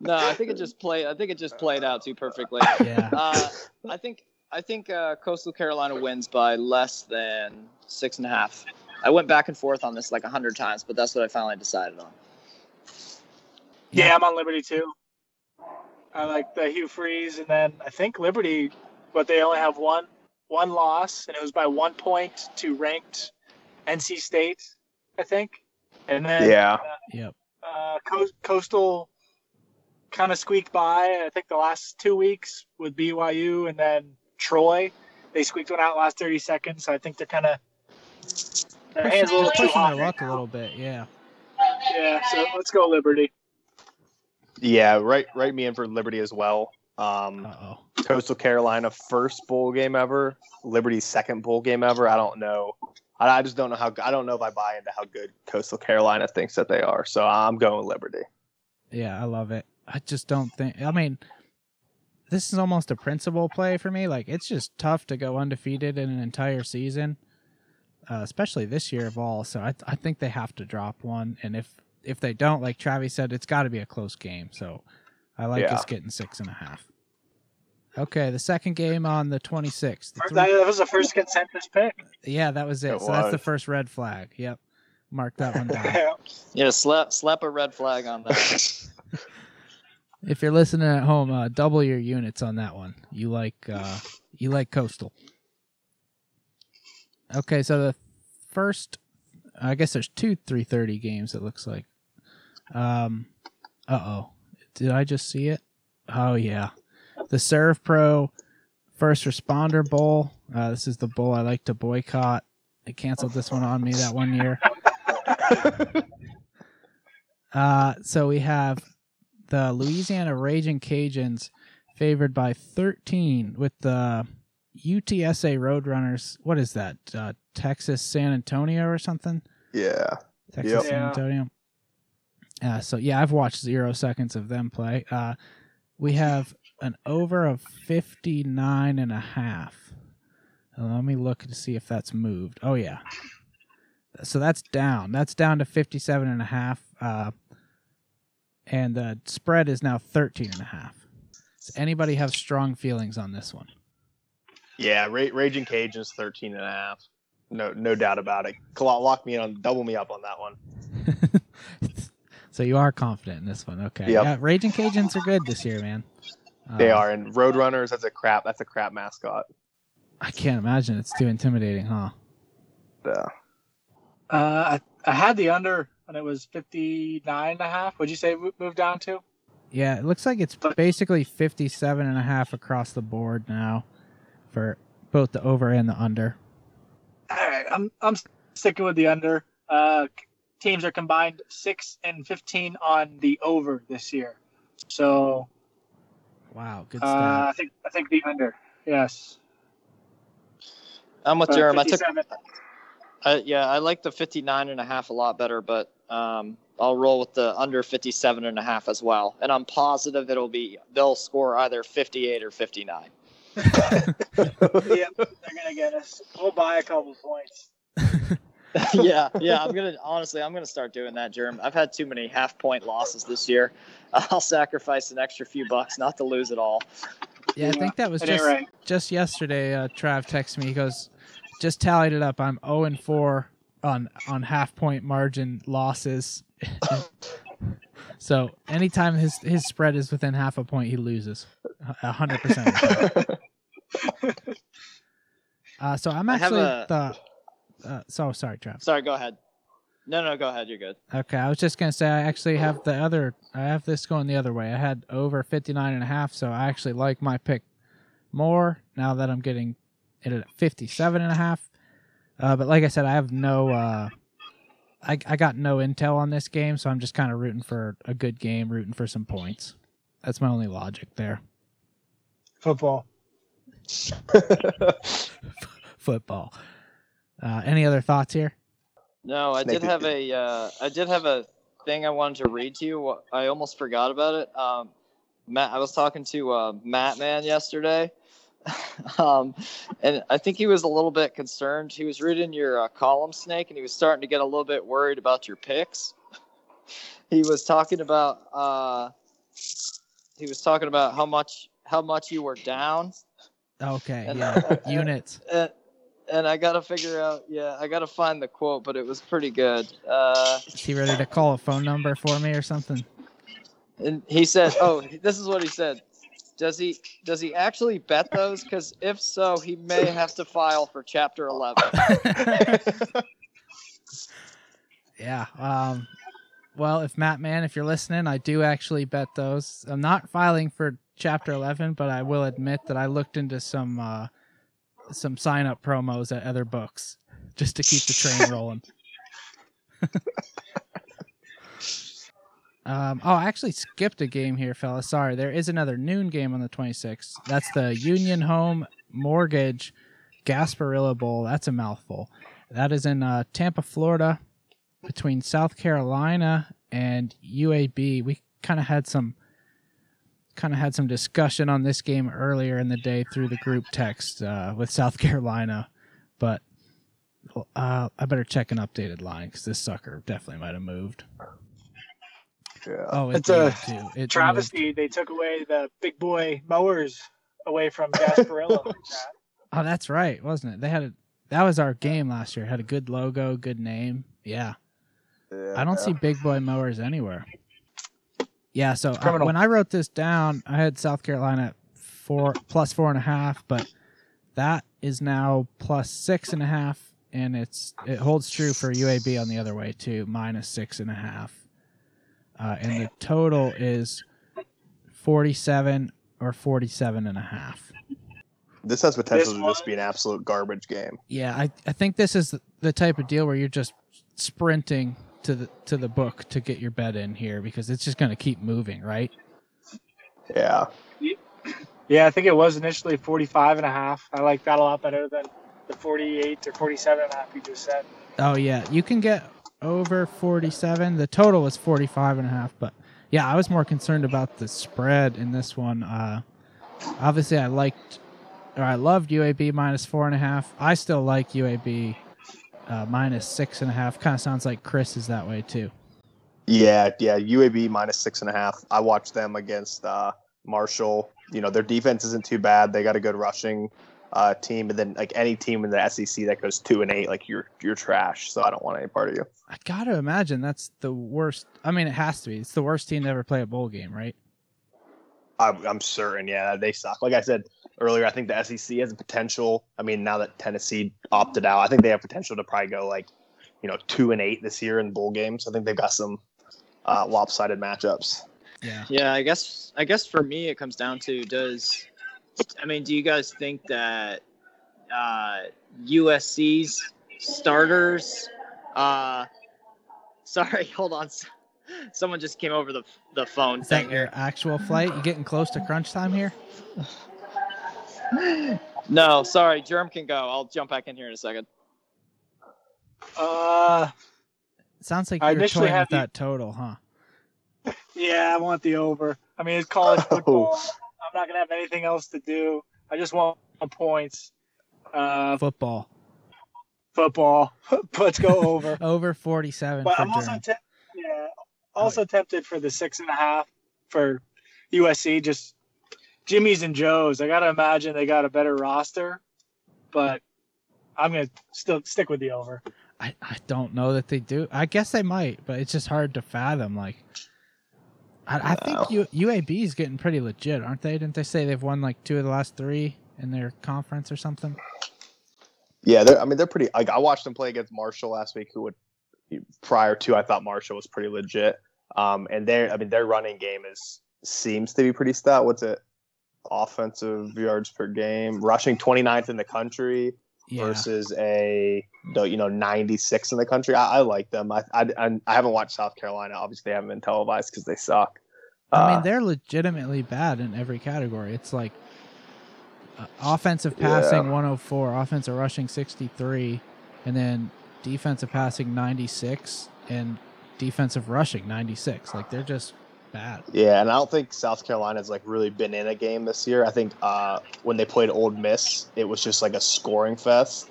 no. I think it just played. I think it just played out too perfectly. Yeah. Uh, I think I think uh, Coastal Carolina wins by less than six and a half. I went back and forth on this like a hundred times, but that's what I finally decided on. Yeah, I'm on Liberty too. I like the Hugh Freeze, and then I think Liberty, but they only have one one loss, and it was by one point to ranked NC State, I think. And then Yeah, Yep. uh, Co- Coastal kind of squeaked by. I think the last two weeks with BYU, and then Troy, they squeaked one out last 30 seconds. So I think they're kind of their hands a little too pushing hot. their right luck a little bit. Yeah. Yeah, so let's go Liberty. yeah. Right, right. Me in for Liberty as well. Um, Uh oh. Coastal Carolina first bowl game ever, Liberty's second bowl game ever. I don't know. I, I just don't know how. I don't know if I buy into how good Coastal Carolina thinks that they are. So I'm going Liberty. Yeah, I love it. I just don't think. I mean, this is almost a principal play for me. Like, it's just tough to go undefeated in an entire season, uh, especially this year of all. So I, I think they have to drop one. And if if they don't, like Travis said, it's got to be a close game. So I like Yeah. us getting six and a half. Okay, the second game on the 26th. The three- That, that was the first consensus pick. yeah, that was it. It so that's the first red flag. Yep. Mark that one down. Yeah. Yeah, slap slap a red flag on that. If you're listening at home, uh, double your units on that one. You like uh, you like coastal. Okay, so the first, I guess there's two 3:30 games. It looks like. Um, uh oh, did I just see it? Oh yeah, the Servpro First Responder Bowl. Uh, this is the bowl I like to boycott. They canceled this one on me that one year. Uh, so we have the Louisiana Raging Cajuns favored by 13 with the UTSA Roadrunners. What is that? Uh, Texas San Antonio or something? Yeah. Texas Yep. San. Antonio. Uh, so yeah, I've watched zero seconds of them play. Uh, we have an over of 59 and a half. Uh, let me look to see if that's moved. Oh yeah. So that's down. That's down to 57 and a half. Uh, and the spread is now 13 and a half. Does anybody have strong feelings on this one? Yeah. Ra- Raging Cajuns 13 and a half. No, no doubt about it. Lock me on, double me up on that one. so you are confident in this one. Okay. Yep. Yeah, Raging Cajuns are good this year, man. They Uh, are. And Roadrunners, that's a crap. That's a crap mascot. I can't imagine it's too intimidating, huh? Yeah. Uh, I, I had the under, and it was 59 and a half. Would you say it moved down to? Yeah, it looks like it's basically 57 and a half across the board now for both the over and the under. All right, I'm I'm sticking with the under. Uh, teams are combined six and fifteen on the over this year, so Wow, good uh. I think I think the under. Yes. I'm with Uh, Jerem. I took I, yeah, I like the 59 and a half a lot better, but um, I'll roll with the under 57 and a half as well. And I'm positive it'll be they'll score either 58 or 59. yep, they're gonna get us. We'll buy a couple points. yeah, yeah. I'm gonna honestly, I'm gonna start doing that, Jerem. I've had too many half point losses this year. I'll sacrifice an extra few bucks not to lose it all. Yeah, I think that was just right. just yesterday. Uh, Trav texted me. He goes, "Just tallied it up. I'm 0 and 4 on on half point margin losses." so anytime his his spread is within half a point, he loses. A hundred percent. Uh, so I'm I have actually a- the. Uh, so sorry, Trav. Sorry, go ahead. No, no, go ahead. You're good. Okay, I was just gonna say I actually have the other. I have this going the other way. I had over 59 and a half, so I actually like my pick more now that I'm getting it at 57 and a half. Uh, but like I said, I have no. Uh, I I got no intel on this game, so I'm just kind of rooting for a good game, rooting for some points. That's my only logic there. Football. Football. Uh, any other thoughts here? No, I Snake did have a uh, I did have a thing I wanted to read to you. I almost forgot about it. Um, Matt, I was talking to uh, Matt Man yesterday, um, and I think he was a little bit concerned. He was reading your uh, column, Snake, and he was starting to get a little bit worried about your picks. he was talking about uh, he was talking about how much how much you were down, Okay, And- yeah, units. and, and I gotta figure out. Yeah, I gotta find the quote, but it was pretty good. Uh, Is he ready to call a phone number for me or something? And he said, "Oh, this is what he said. Does he does he actually bet those? Because if so, he may have to file for Chapter 11." Yeah. Um, well, if Matt Man, if you're listening, I do actually bet those. I'm not filing for Chapter 11, but I will admit that I looked into some uh, some sign up promos at other books just to keep the train rolling. um, oh, I actually skipped a game here, fella. Sorry, there is another noon game on the 26th. That's the Union Home Mortgage Gasparilla Bowl. That's a mouthful. That is in uh, Tampa, Florida between South Carolina and UAB. We kind of had some kind of had some discussion on this game earlier in the day through the group text uh, with South Carolina, but uh, I better check an updated line because this sucker definitely might have moved. Yeah. Oh, it It's a too. It moved. Travesty. They took away the big boy mowers away from Gasparilla. like that. Oh, that's right, wasn't it? They had a that was our game last year. Had a good logo, good name. Yeah. I don't see big boy mowers anywhere. Yeah, so uh, criminal. when I wrote this down, I had South Carolina at four plus four and a half, but that is now plus six and a half, and it's it holds true for UAB on the other way too, minus six and a half, uh, and the total is forty-seven or forty-seven and a half. This has potential This to just be an absolute garbage game. Yeah, I, I think this is the type of deal where you're just sprinting to the to the book to get your bet in here because it's just going to keep moving, right? Yeah. Yeah, I think it was initially 45 and a half. I like that a lot better than the 48 or 47 and a half you just said. Oh yeah, you can get over 47. The total was 45 and a half, but yeah, I was more concerned about the spread in this one. Uh, obviously, I liked or I loved UAB minus four and a half. I still like UAB uh, minus six and a half. Kind of sounds like Chris is that way too. Yeah, yeah. UAB minus six and a half. I watched them against uh, Marshall. You know, their defense isn't too bad. They got a good rushing uh, team, and then like any team in the SEC that goes two and eight, like you're you're trash. So I don't want any part of you. I gotta imagine that's the worst. I mean, it has to be. It's the worst team to ever play a bowl game, right? I'm, I'm certain. Yeah, they suck. Like I said earlier, I think the SEC has a potential. I mean, now that Tennessee opted out, I think they have potential to probably go like, you know, two and eight this year in bowl games. I think they've got some uh, lopsided matchups. Yeah. Yeah, I guess I guess for me it comes down to does I mean, do you guys think that uh, USC's starters. Uh, sorry, hold on. Someone just came over the the phone Is thing that your here. actual flight? You getting close to crunch time here? No, sorry, Germ can go. I'll jump back in here in a second. Uh, Sounds like I you're initially toying with had you- that total, huh? yeah, I want the over. I mean, it's college football. I'm not gonna have anything else to do. I just want points. Uh, Football football. Let's go over. over 47 But for I'm also Durham. Te- yeah, also tempted for the six and a half for USC. Just Jimmy's and Joe's. I gotta imagine they got a better roster, but I'm gonna still stick with the over. I, I don't know that they do. I guess they might, but it's just hard to fathom. Like, I, I think U, UAB is getting pretty legit, aren't they? Didn't they say they've won like two of the last three in their conference or something? Yeah, they're, I mean they're pretty. Like I watched them play against Marshall last week, who would prior to I thought Marshall was pretty legit. Um, and their I mean their running game is seems to be pretty stout. What's it? Offensive yards per game, rushing 29th in the country Yeah. versus a you know 96 in the country. I, I like them. I, I I haven't watched South Carolina. Obviously, they haven't been televised because they suck. I mean, Uh, they're legitimately bad in every category. It's like uh, offensive passing Yeah. 104, offensive rushing 63, and then defensive passing 96 and defensive rushing 96. Like they're just bad. Yeah, and I don't think South Carolina's like really been in a game this year. I think uh, when they played Ole Miss, it was just like a scoring fest.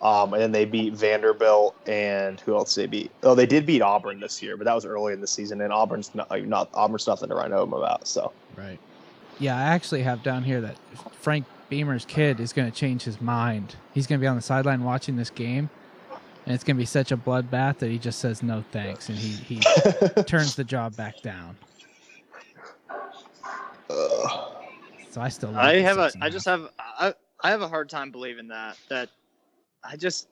Um, and then they beat Vanderbilt and who else did they beat? Oh, they did beat Auburn this year, but that was early in the season, and Auburn's not, like, not Auburn's nothing to write home about. So Right. Yeah, I actually have down here that Frank Beamer's kid is going to change his mind. He's going to be on the sideline watching this game, and it's going to be such a bloodbath that he just says no thanks, and he, he turns the job back down. So I still. Like I have a. six I just have. I, I have a hard time believing that. That I just.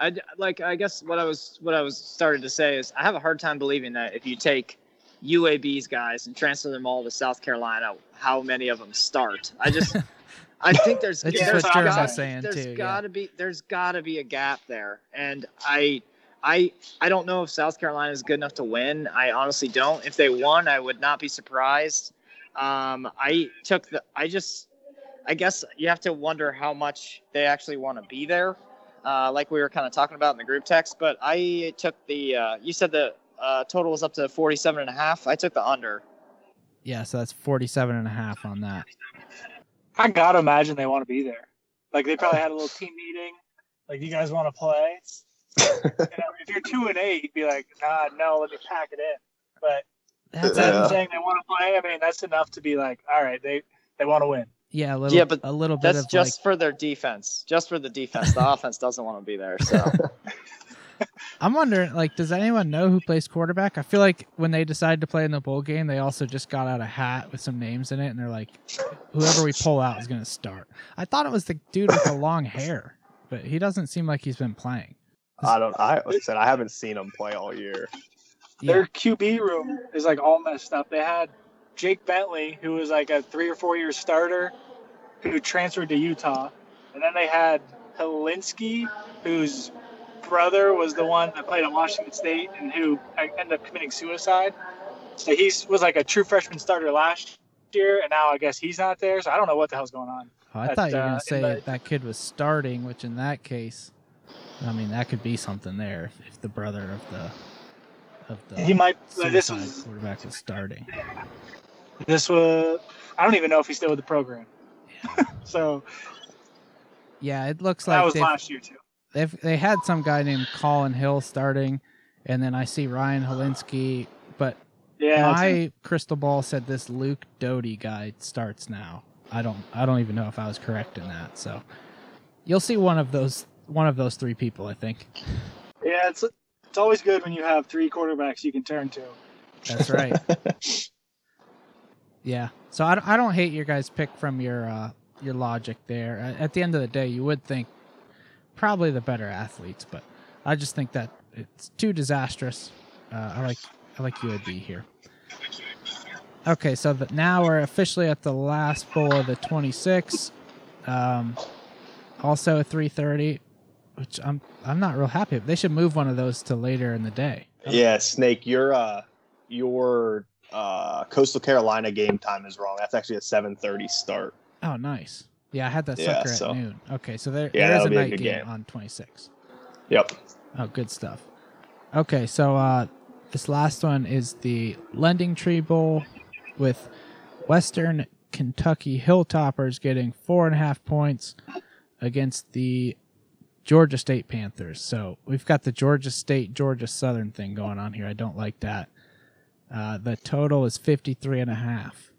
I d- like. I guess what I was what I was started to say is I have a hard time believing that if you take UAB's guys and transfer them all to South Carolina, how many of them start? I just. I think there's That's there's what gotta- was saying, there's too, gotta be there's gotta be a gap there, and I. I I don't know if South Carolina is good enough to win. I honestly don't. If they won, I would not be surprised. Um, I took the. I just. I guess you have to wonder how much they actually want to be there, uh, like we were kind of talking about in the group text. But I took the. Uh, you said the uh, total was up to 47 and a half. I took the under. Yeah, so that's 47 and a half on that. I gotta imagine they want to be there. Like they probably had a little team meeting. Like you guys want to play? you know, if you're two and eight, you'd be like, nah, no, let me pack it in. But That's them Yeah. saying they want to play, I mean, that's enough to be like, all right, they they want to win. yeah, a little Yeah, but a little bit That's of just like for their defense. Just for the defense. The offense doesn't want to be there. So I'm wondering like does anyone know who plays quarterback? I feel like when they decided to play in the bowl game, they also just got out a hat with some names in it and they're like whoever we pull out is going to start. I thought it was the dude with the long hair, but he doesn't seem like he's been playing. I don't. I like I said I haven't seen him play all year. Yeah. Their QB room is like all messed up. They had Jake Bentley, who was like a three or four year starter, who transferred to Utah, and then they had Hilinski, whose brother was the one that played at Washington State and who ended up committing suicide. So he was like a true freshman starter last year, and now I guess he's not there. So I don't know what the hell's going on. Oh, I at, thought you were uh, going in to say the- that kid was starting, which in that case, I mean, that could be something there if, the brother of the of the He might. This suicide was. quarterback was starting. This was. I don't even know if he's still with the program. so Yeah, it looks like that was last year too. They've they had some guy named Collin Hill starting, and then I see Ryan Hilinski, but Yeah. my crystal ball said this Luke Doty guy starts now. I don't I don't even know if I was correct in that. So you'll see one of those one of those three people, I think. Yeah, it's it's always good when you have three quarterbacks you can turn to. That's right. yeah. So I, I don't hate your guys' pick from your uh, your logic there. At at the end of the day, you would think probably the better athletes, but I just think that it's too disastrous. Uh, I like I like UAB here. Okay, so the, now we're officially at the last bowl of the 26. Um, also a 3:30, which I'm I'm not real happy. They should move one of those to later in the day. Yeah, Snake, your uh your uh Coastal Carolina game time is wrong. That's actually a 7:30 start. Oh, nice. Yeah, I had that Yeah, sucker so- at noon. Okay, so there, Yeah, there is a be a night game, game. on 26. Yep. Oh, good stuff. Okay, so uh, this last one is the LendingTree Bowl with Western Kentucky Hilltoppers getting four and a half points against the Georgia State Panthers. So we've got the Georgia State, Georgia Southern thing going on here. I don't like that. Uh, the total is 53 and a half.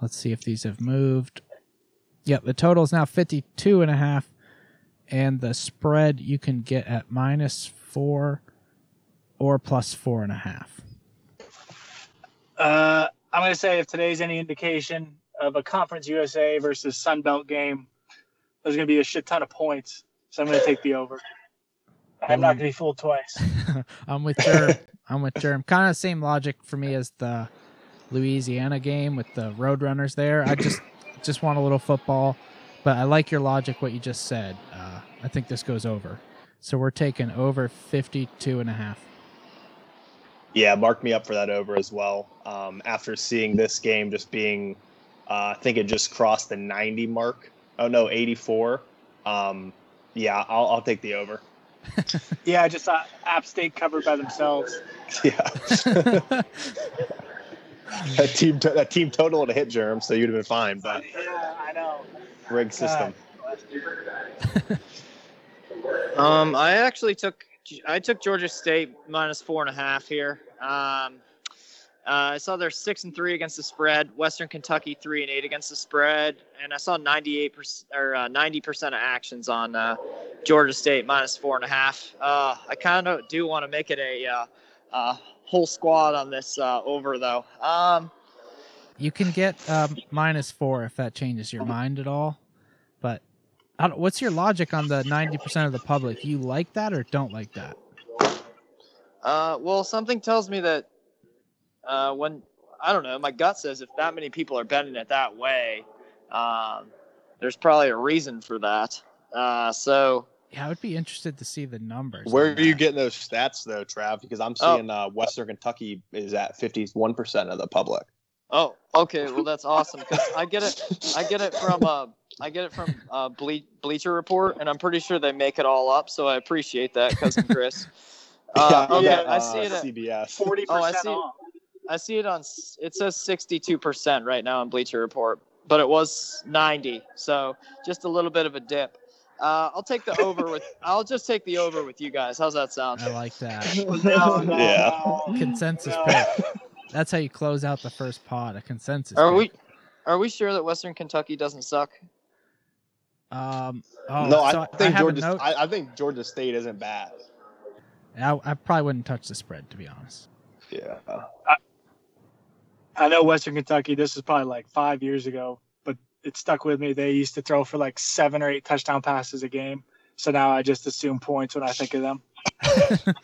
Let's see if these have moved. Yep, the total is now 52 and a half and the spread you can get at minus four or plus four and a half. Uh, I'm going to say if today's any indication of a Conference USA versus Sun Belt game, there's going to be a shit ton of points. So I'm going to take the over. I'm not going to be fooled twice. I'm with Germ. I'm with Germ. Kind of same logic for me as the Louisiana game with the Roadrunners there. I just just want a little football, but I like your logic what you just said. Uh, I think this goes over. So we're taking over 52 and a half. Yeah, mark me up for that over as well. Um, after seeing this game just being, uh, I think it just crossed the 90 mark. Oh no, 84. Um, yeah, I'll, I'll take the over. Yeah, I just saw App State covered by themselves. Yeah, that team to- that team total would have hit germ, so you'd have been fine. But Yeah, I know. rig system. Um, I actually took I took Georgia State minus four and a half here. Um, uh, I saw they're six and three against the spread. Western Kentucky three and eight against the spread, and I saw ninety eight percent or uh, ninety percent of actions on uh, Georgia State minus four and a half. Uh, I kind of do want to make it a uh, uh, whole squad on this uh, over though. Um, You can get um, minus four if that changes your mind at all. But I don't- what's your logic on the 90% of the public? You like that or don't like that? Uh, well, something tells me that uh, when I don't know, my gut says if that many people are betting it that way, um, there's probably a reason for that. Uh, so Yeah, I would be interested to see the numbers. Where on are you getting those stats though, Trav? Because I'm Oh. seeing uh, Western Kentucky is at 51% of the public. oh, okay, well that's awesome because I get it. I get it from uh, I get it from uh, Ble- Bleacher Report, and I'm pretty sure they make it all up. So I appreciate that, cousin Chris. Uh, yeah, okay, yeah, I uh, see it. At, CBS. Forty Oh, I see. off. I see it on. s- It says 62% right now on Bleacher Report, but it was 90, so just a little bit of a dip. Uh, I'll take the over with. I'll just take the over with you guys. How's that sound? I like that. No, no, Yeah. no. Consensus No. pick. That's how you close out the first pod. A consensus. Are pick. we? Are we sure that Western Kentucky doesn't suck? Um. Oh, no, I think have a Georgia. note- I, I think Georgia State isn't bad. I, I probably wouldn't touch the spread to be honest. Yeah. I know Western Kentucky. This is probably like five years ago, but it stuck with me. They used to throw for like seven or eight touchdown passes a game. So now I just assume points when I think of them.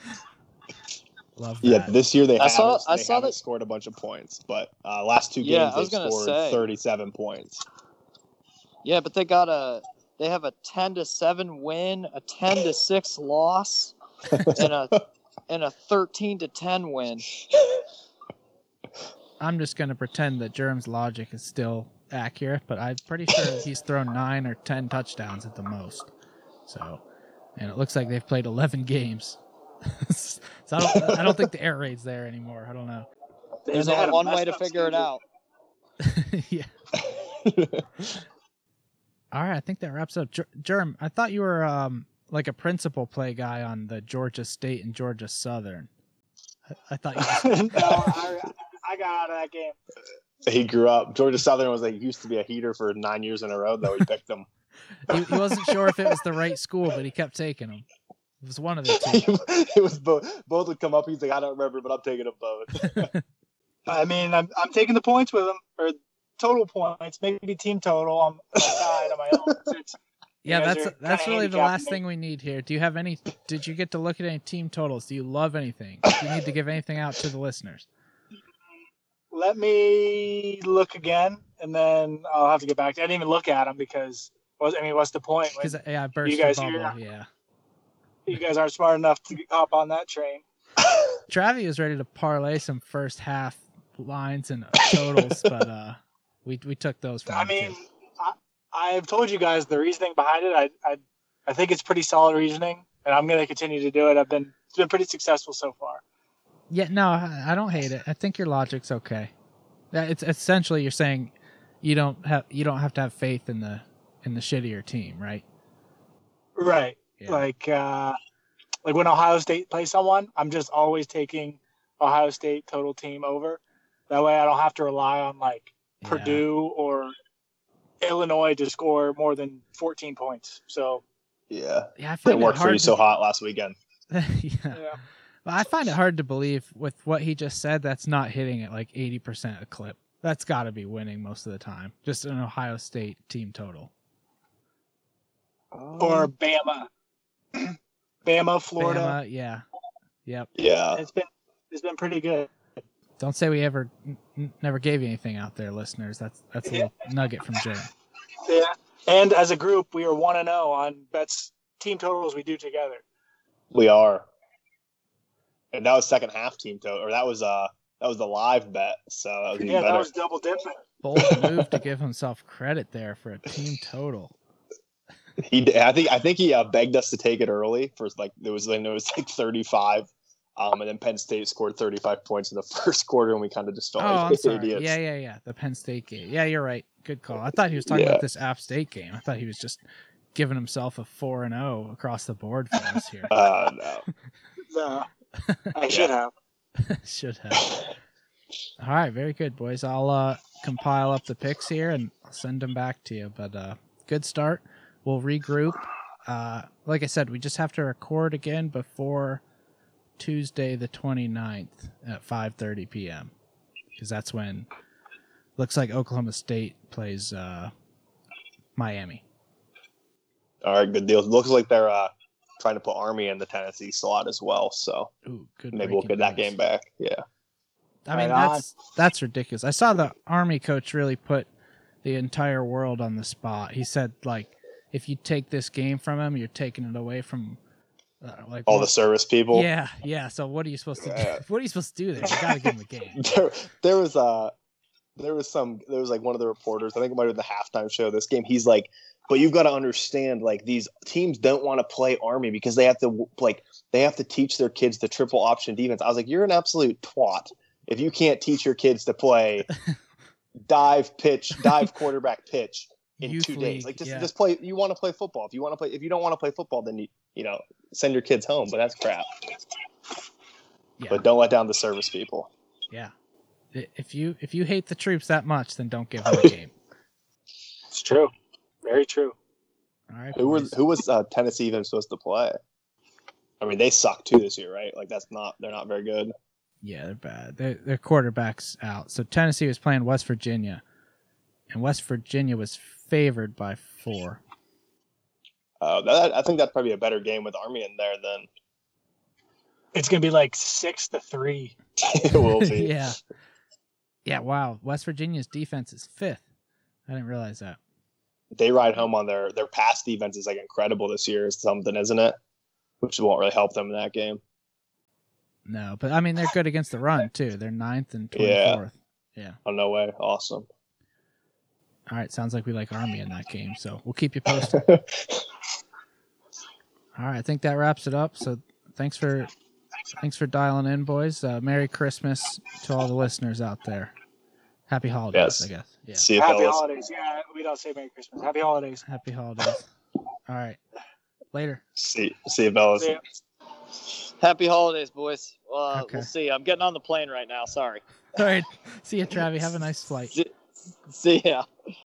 Love that. Yeah, this year they I haven't, saw- I they saw that- scored a bunch of points, but uh, last two games Yeah, I they've scored say. 37 points. Yeah, but they got a. They have a 10 to seven win, a 10 to six loss, and a and a 13 to 10 win. I'm just gonna pretend that Germ's logic is still accurate, but I'm pretty sure he's thrown nine or ten touchdowns at the most. So, and it looks like they've played 11 games. so I don't, I don't think the air raid's there anymore. I don't know. There's only one way to figure it out. yeah. All right, I think that wraps up. Ger- Germ, I thought you were um like a principal play guy on the Georgia State and Georgia Southern. I, I thought you just no, I, I got out of that game. He grew up. Georgia Southern was like used to be a heater for nine years in a row, though. He picked them. he, he wasn't sure if it was the right school, but he kept taking them. It was one of the two. it was both. Both would come up. He's like, I don't remember, but I'm taking them both. I mean, I'm, I'm taking the points with them, or total points, maybe team total on my side on my own. Yeah, that's that's really the last me. thing we need here. Do you have any? Did you get to look at any team totals? Do you love anything? Do you need to give anything out to the listeners? Let me look again, and then I'll have to get back. to I didn't even look at them because I Was I mean, what's the point? Because yeah, I burst you guys bubble. hear- Yeah. you guys aren't smart enough to hop on that train. Travi was ready to parlay some first half lines and totals, but uh, we we took those from I mean, too. I, I've told you guys the reasoning behind it. I, I, I think it's pretty solid reasoning, and I'm going to continue to do it. I've been it's been pretty successful so far. Yeah, no, I I don't hate it. I think your logic's okay. Yeah, It's essentially you're saying you don't have you don't have to have faith in the in the shittier team, right? Right. Yeah. Like, uh, like when Ohio State plays someone, I'm just always taking Ohio State total team over. That way, I don't have to rely on like Yeah. Purdue or Illinois to score more than 14 points. So Yeah. Yeah, I find Didn't it work for you to- so hot last weekend. yeah. yeah, Well, I find it hard to believe with what he just said that's not hitting at like 80% a clip. That's got to be winning most of the time. Just an Ohio State team total. or um, Bama, Bama, Florida. Bama, yeah. Yep. Yeah. It's been it's been pretty good. Don't say we ever n- n- never gave you anything out there, listeners. That's that's a little nugget from Jim. Yeah. And as a group, we are one and zero on bets team totals we do together. We are. And that was second half team total, or that was uh that was the live bet, so that was even Yeah, that was double dipping. Bold move to give himself credit there for a team total. He, I think, I think he uh, begged us to take it early for like there was, then it was like thirty-five, um, and then Penn State scored thirty-five points in the first quarter, and we kind of just felt Oh, like I'm sorry. idiots. Yeah, yeah, yeah. The Penn State game. Yeah, you're right. Good call. I thought he was talking Yeah. about this App State game. I thought he was just giving himself a four and zero across the board for us here. Uh, no. No, I should have. Should have. All right, very good, boys. I'll uh, compile up the picks here and I'll send them back to you. But uh, good start. We'll regroup. Uh, like I said, we just have to record again before Tuesday the 29th at 5:30 p.m. because that's when looks like Oklahoma State plays uh, Miami. All right, good deal. Looks like they're uh, trying to put Army in the Tennessee slot as well, so Ooh, maybe we'll get that news. game back. Yeah. I mean, Right on. that's that's ridiculous. I saw the army coach really put the entire world on the spot. He said like, if you take this game from him, you're taking it away from uh, like All what- the service people. Yeah, yeah. So what are you supposed to Yeah. do? What are you supposed to do there? You gotta give him a game. there, there was uh there was some there was like one of the reporters i think it might have been the halftime show of this game he's like but you've got to understand like these teams don't want to play army because they have to like they have to teach their kids the triple option defense. I was like you're an absolute twat. If you can't teach your kids to play dive pitch dive quarterback pitch in Youth two days like just yeah. just play you want to play football. If you want to play if you don't want to play football then you you know send your kids home but that's crap. Yeah, but don't let down the service people. Yeah. I- If you if you hate the troops that much, then don't give them a game. It's true. Very true. All right. Who was who was uh, Tennessee even supposed to play? I mean, they suck too this year, right? Like that's not they're not very good. Yeah, they're bad. Their their quarterback's out. So Tennessee was playing West Virginia, and West Virginia was favored by four. Uh, that, I think that'd probably a better game with Army in there than It's gonna be like six to three. it will be. yeah. Yeah, wow. West Virginia's defense is fifth. I didn't realize that. They ride home on their their pass defense is like incredible this year, is something, isn't it? Which won't really help them in that game. No, but I mean they're good against the run too. They're ninth and twenty fourth. Yeah. Yeah. Oh no way! Awesome. All right. Sounds like we like Army in that game, so we'll keep you posted. All right. I think that wraps it up. So thanks for thanks for dialing in, boys. Uh, Merry Christmas to all the listeners out there. Happy holidays, Yes. I guess. Yeah. See you, Happy fellas. holidays. Yeah, we don't say Merry Christmas. Happy holidays. Happy holidays. All right. Later. See see you, fellas. See ya. Happy holidays, boys. Uh, Okay. We'll see. I'm getting on the plane right now. Sorry. All right. See you, Travi. Have a nice flight. See ya.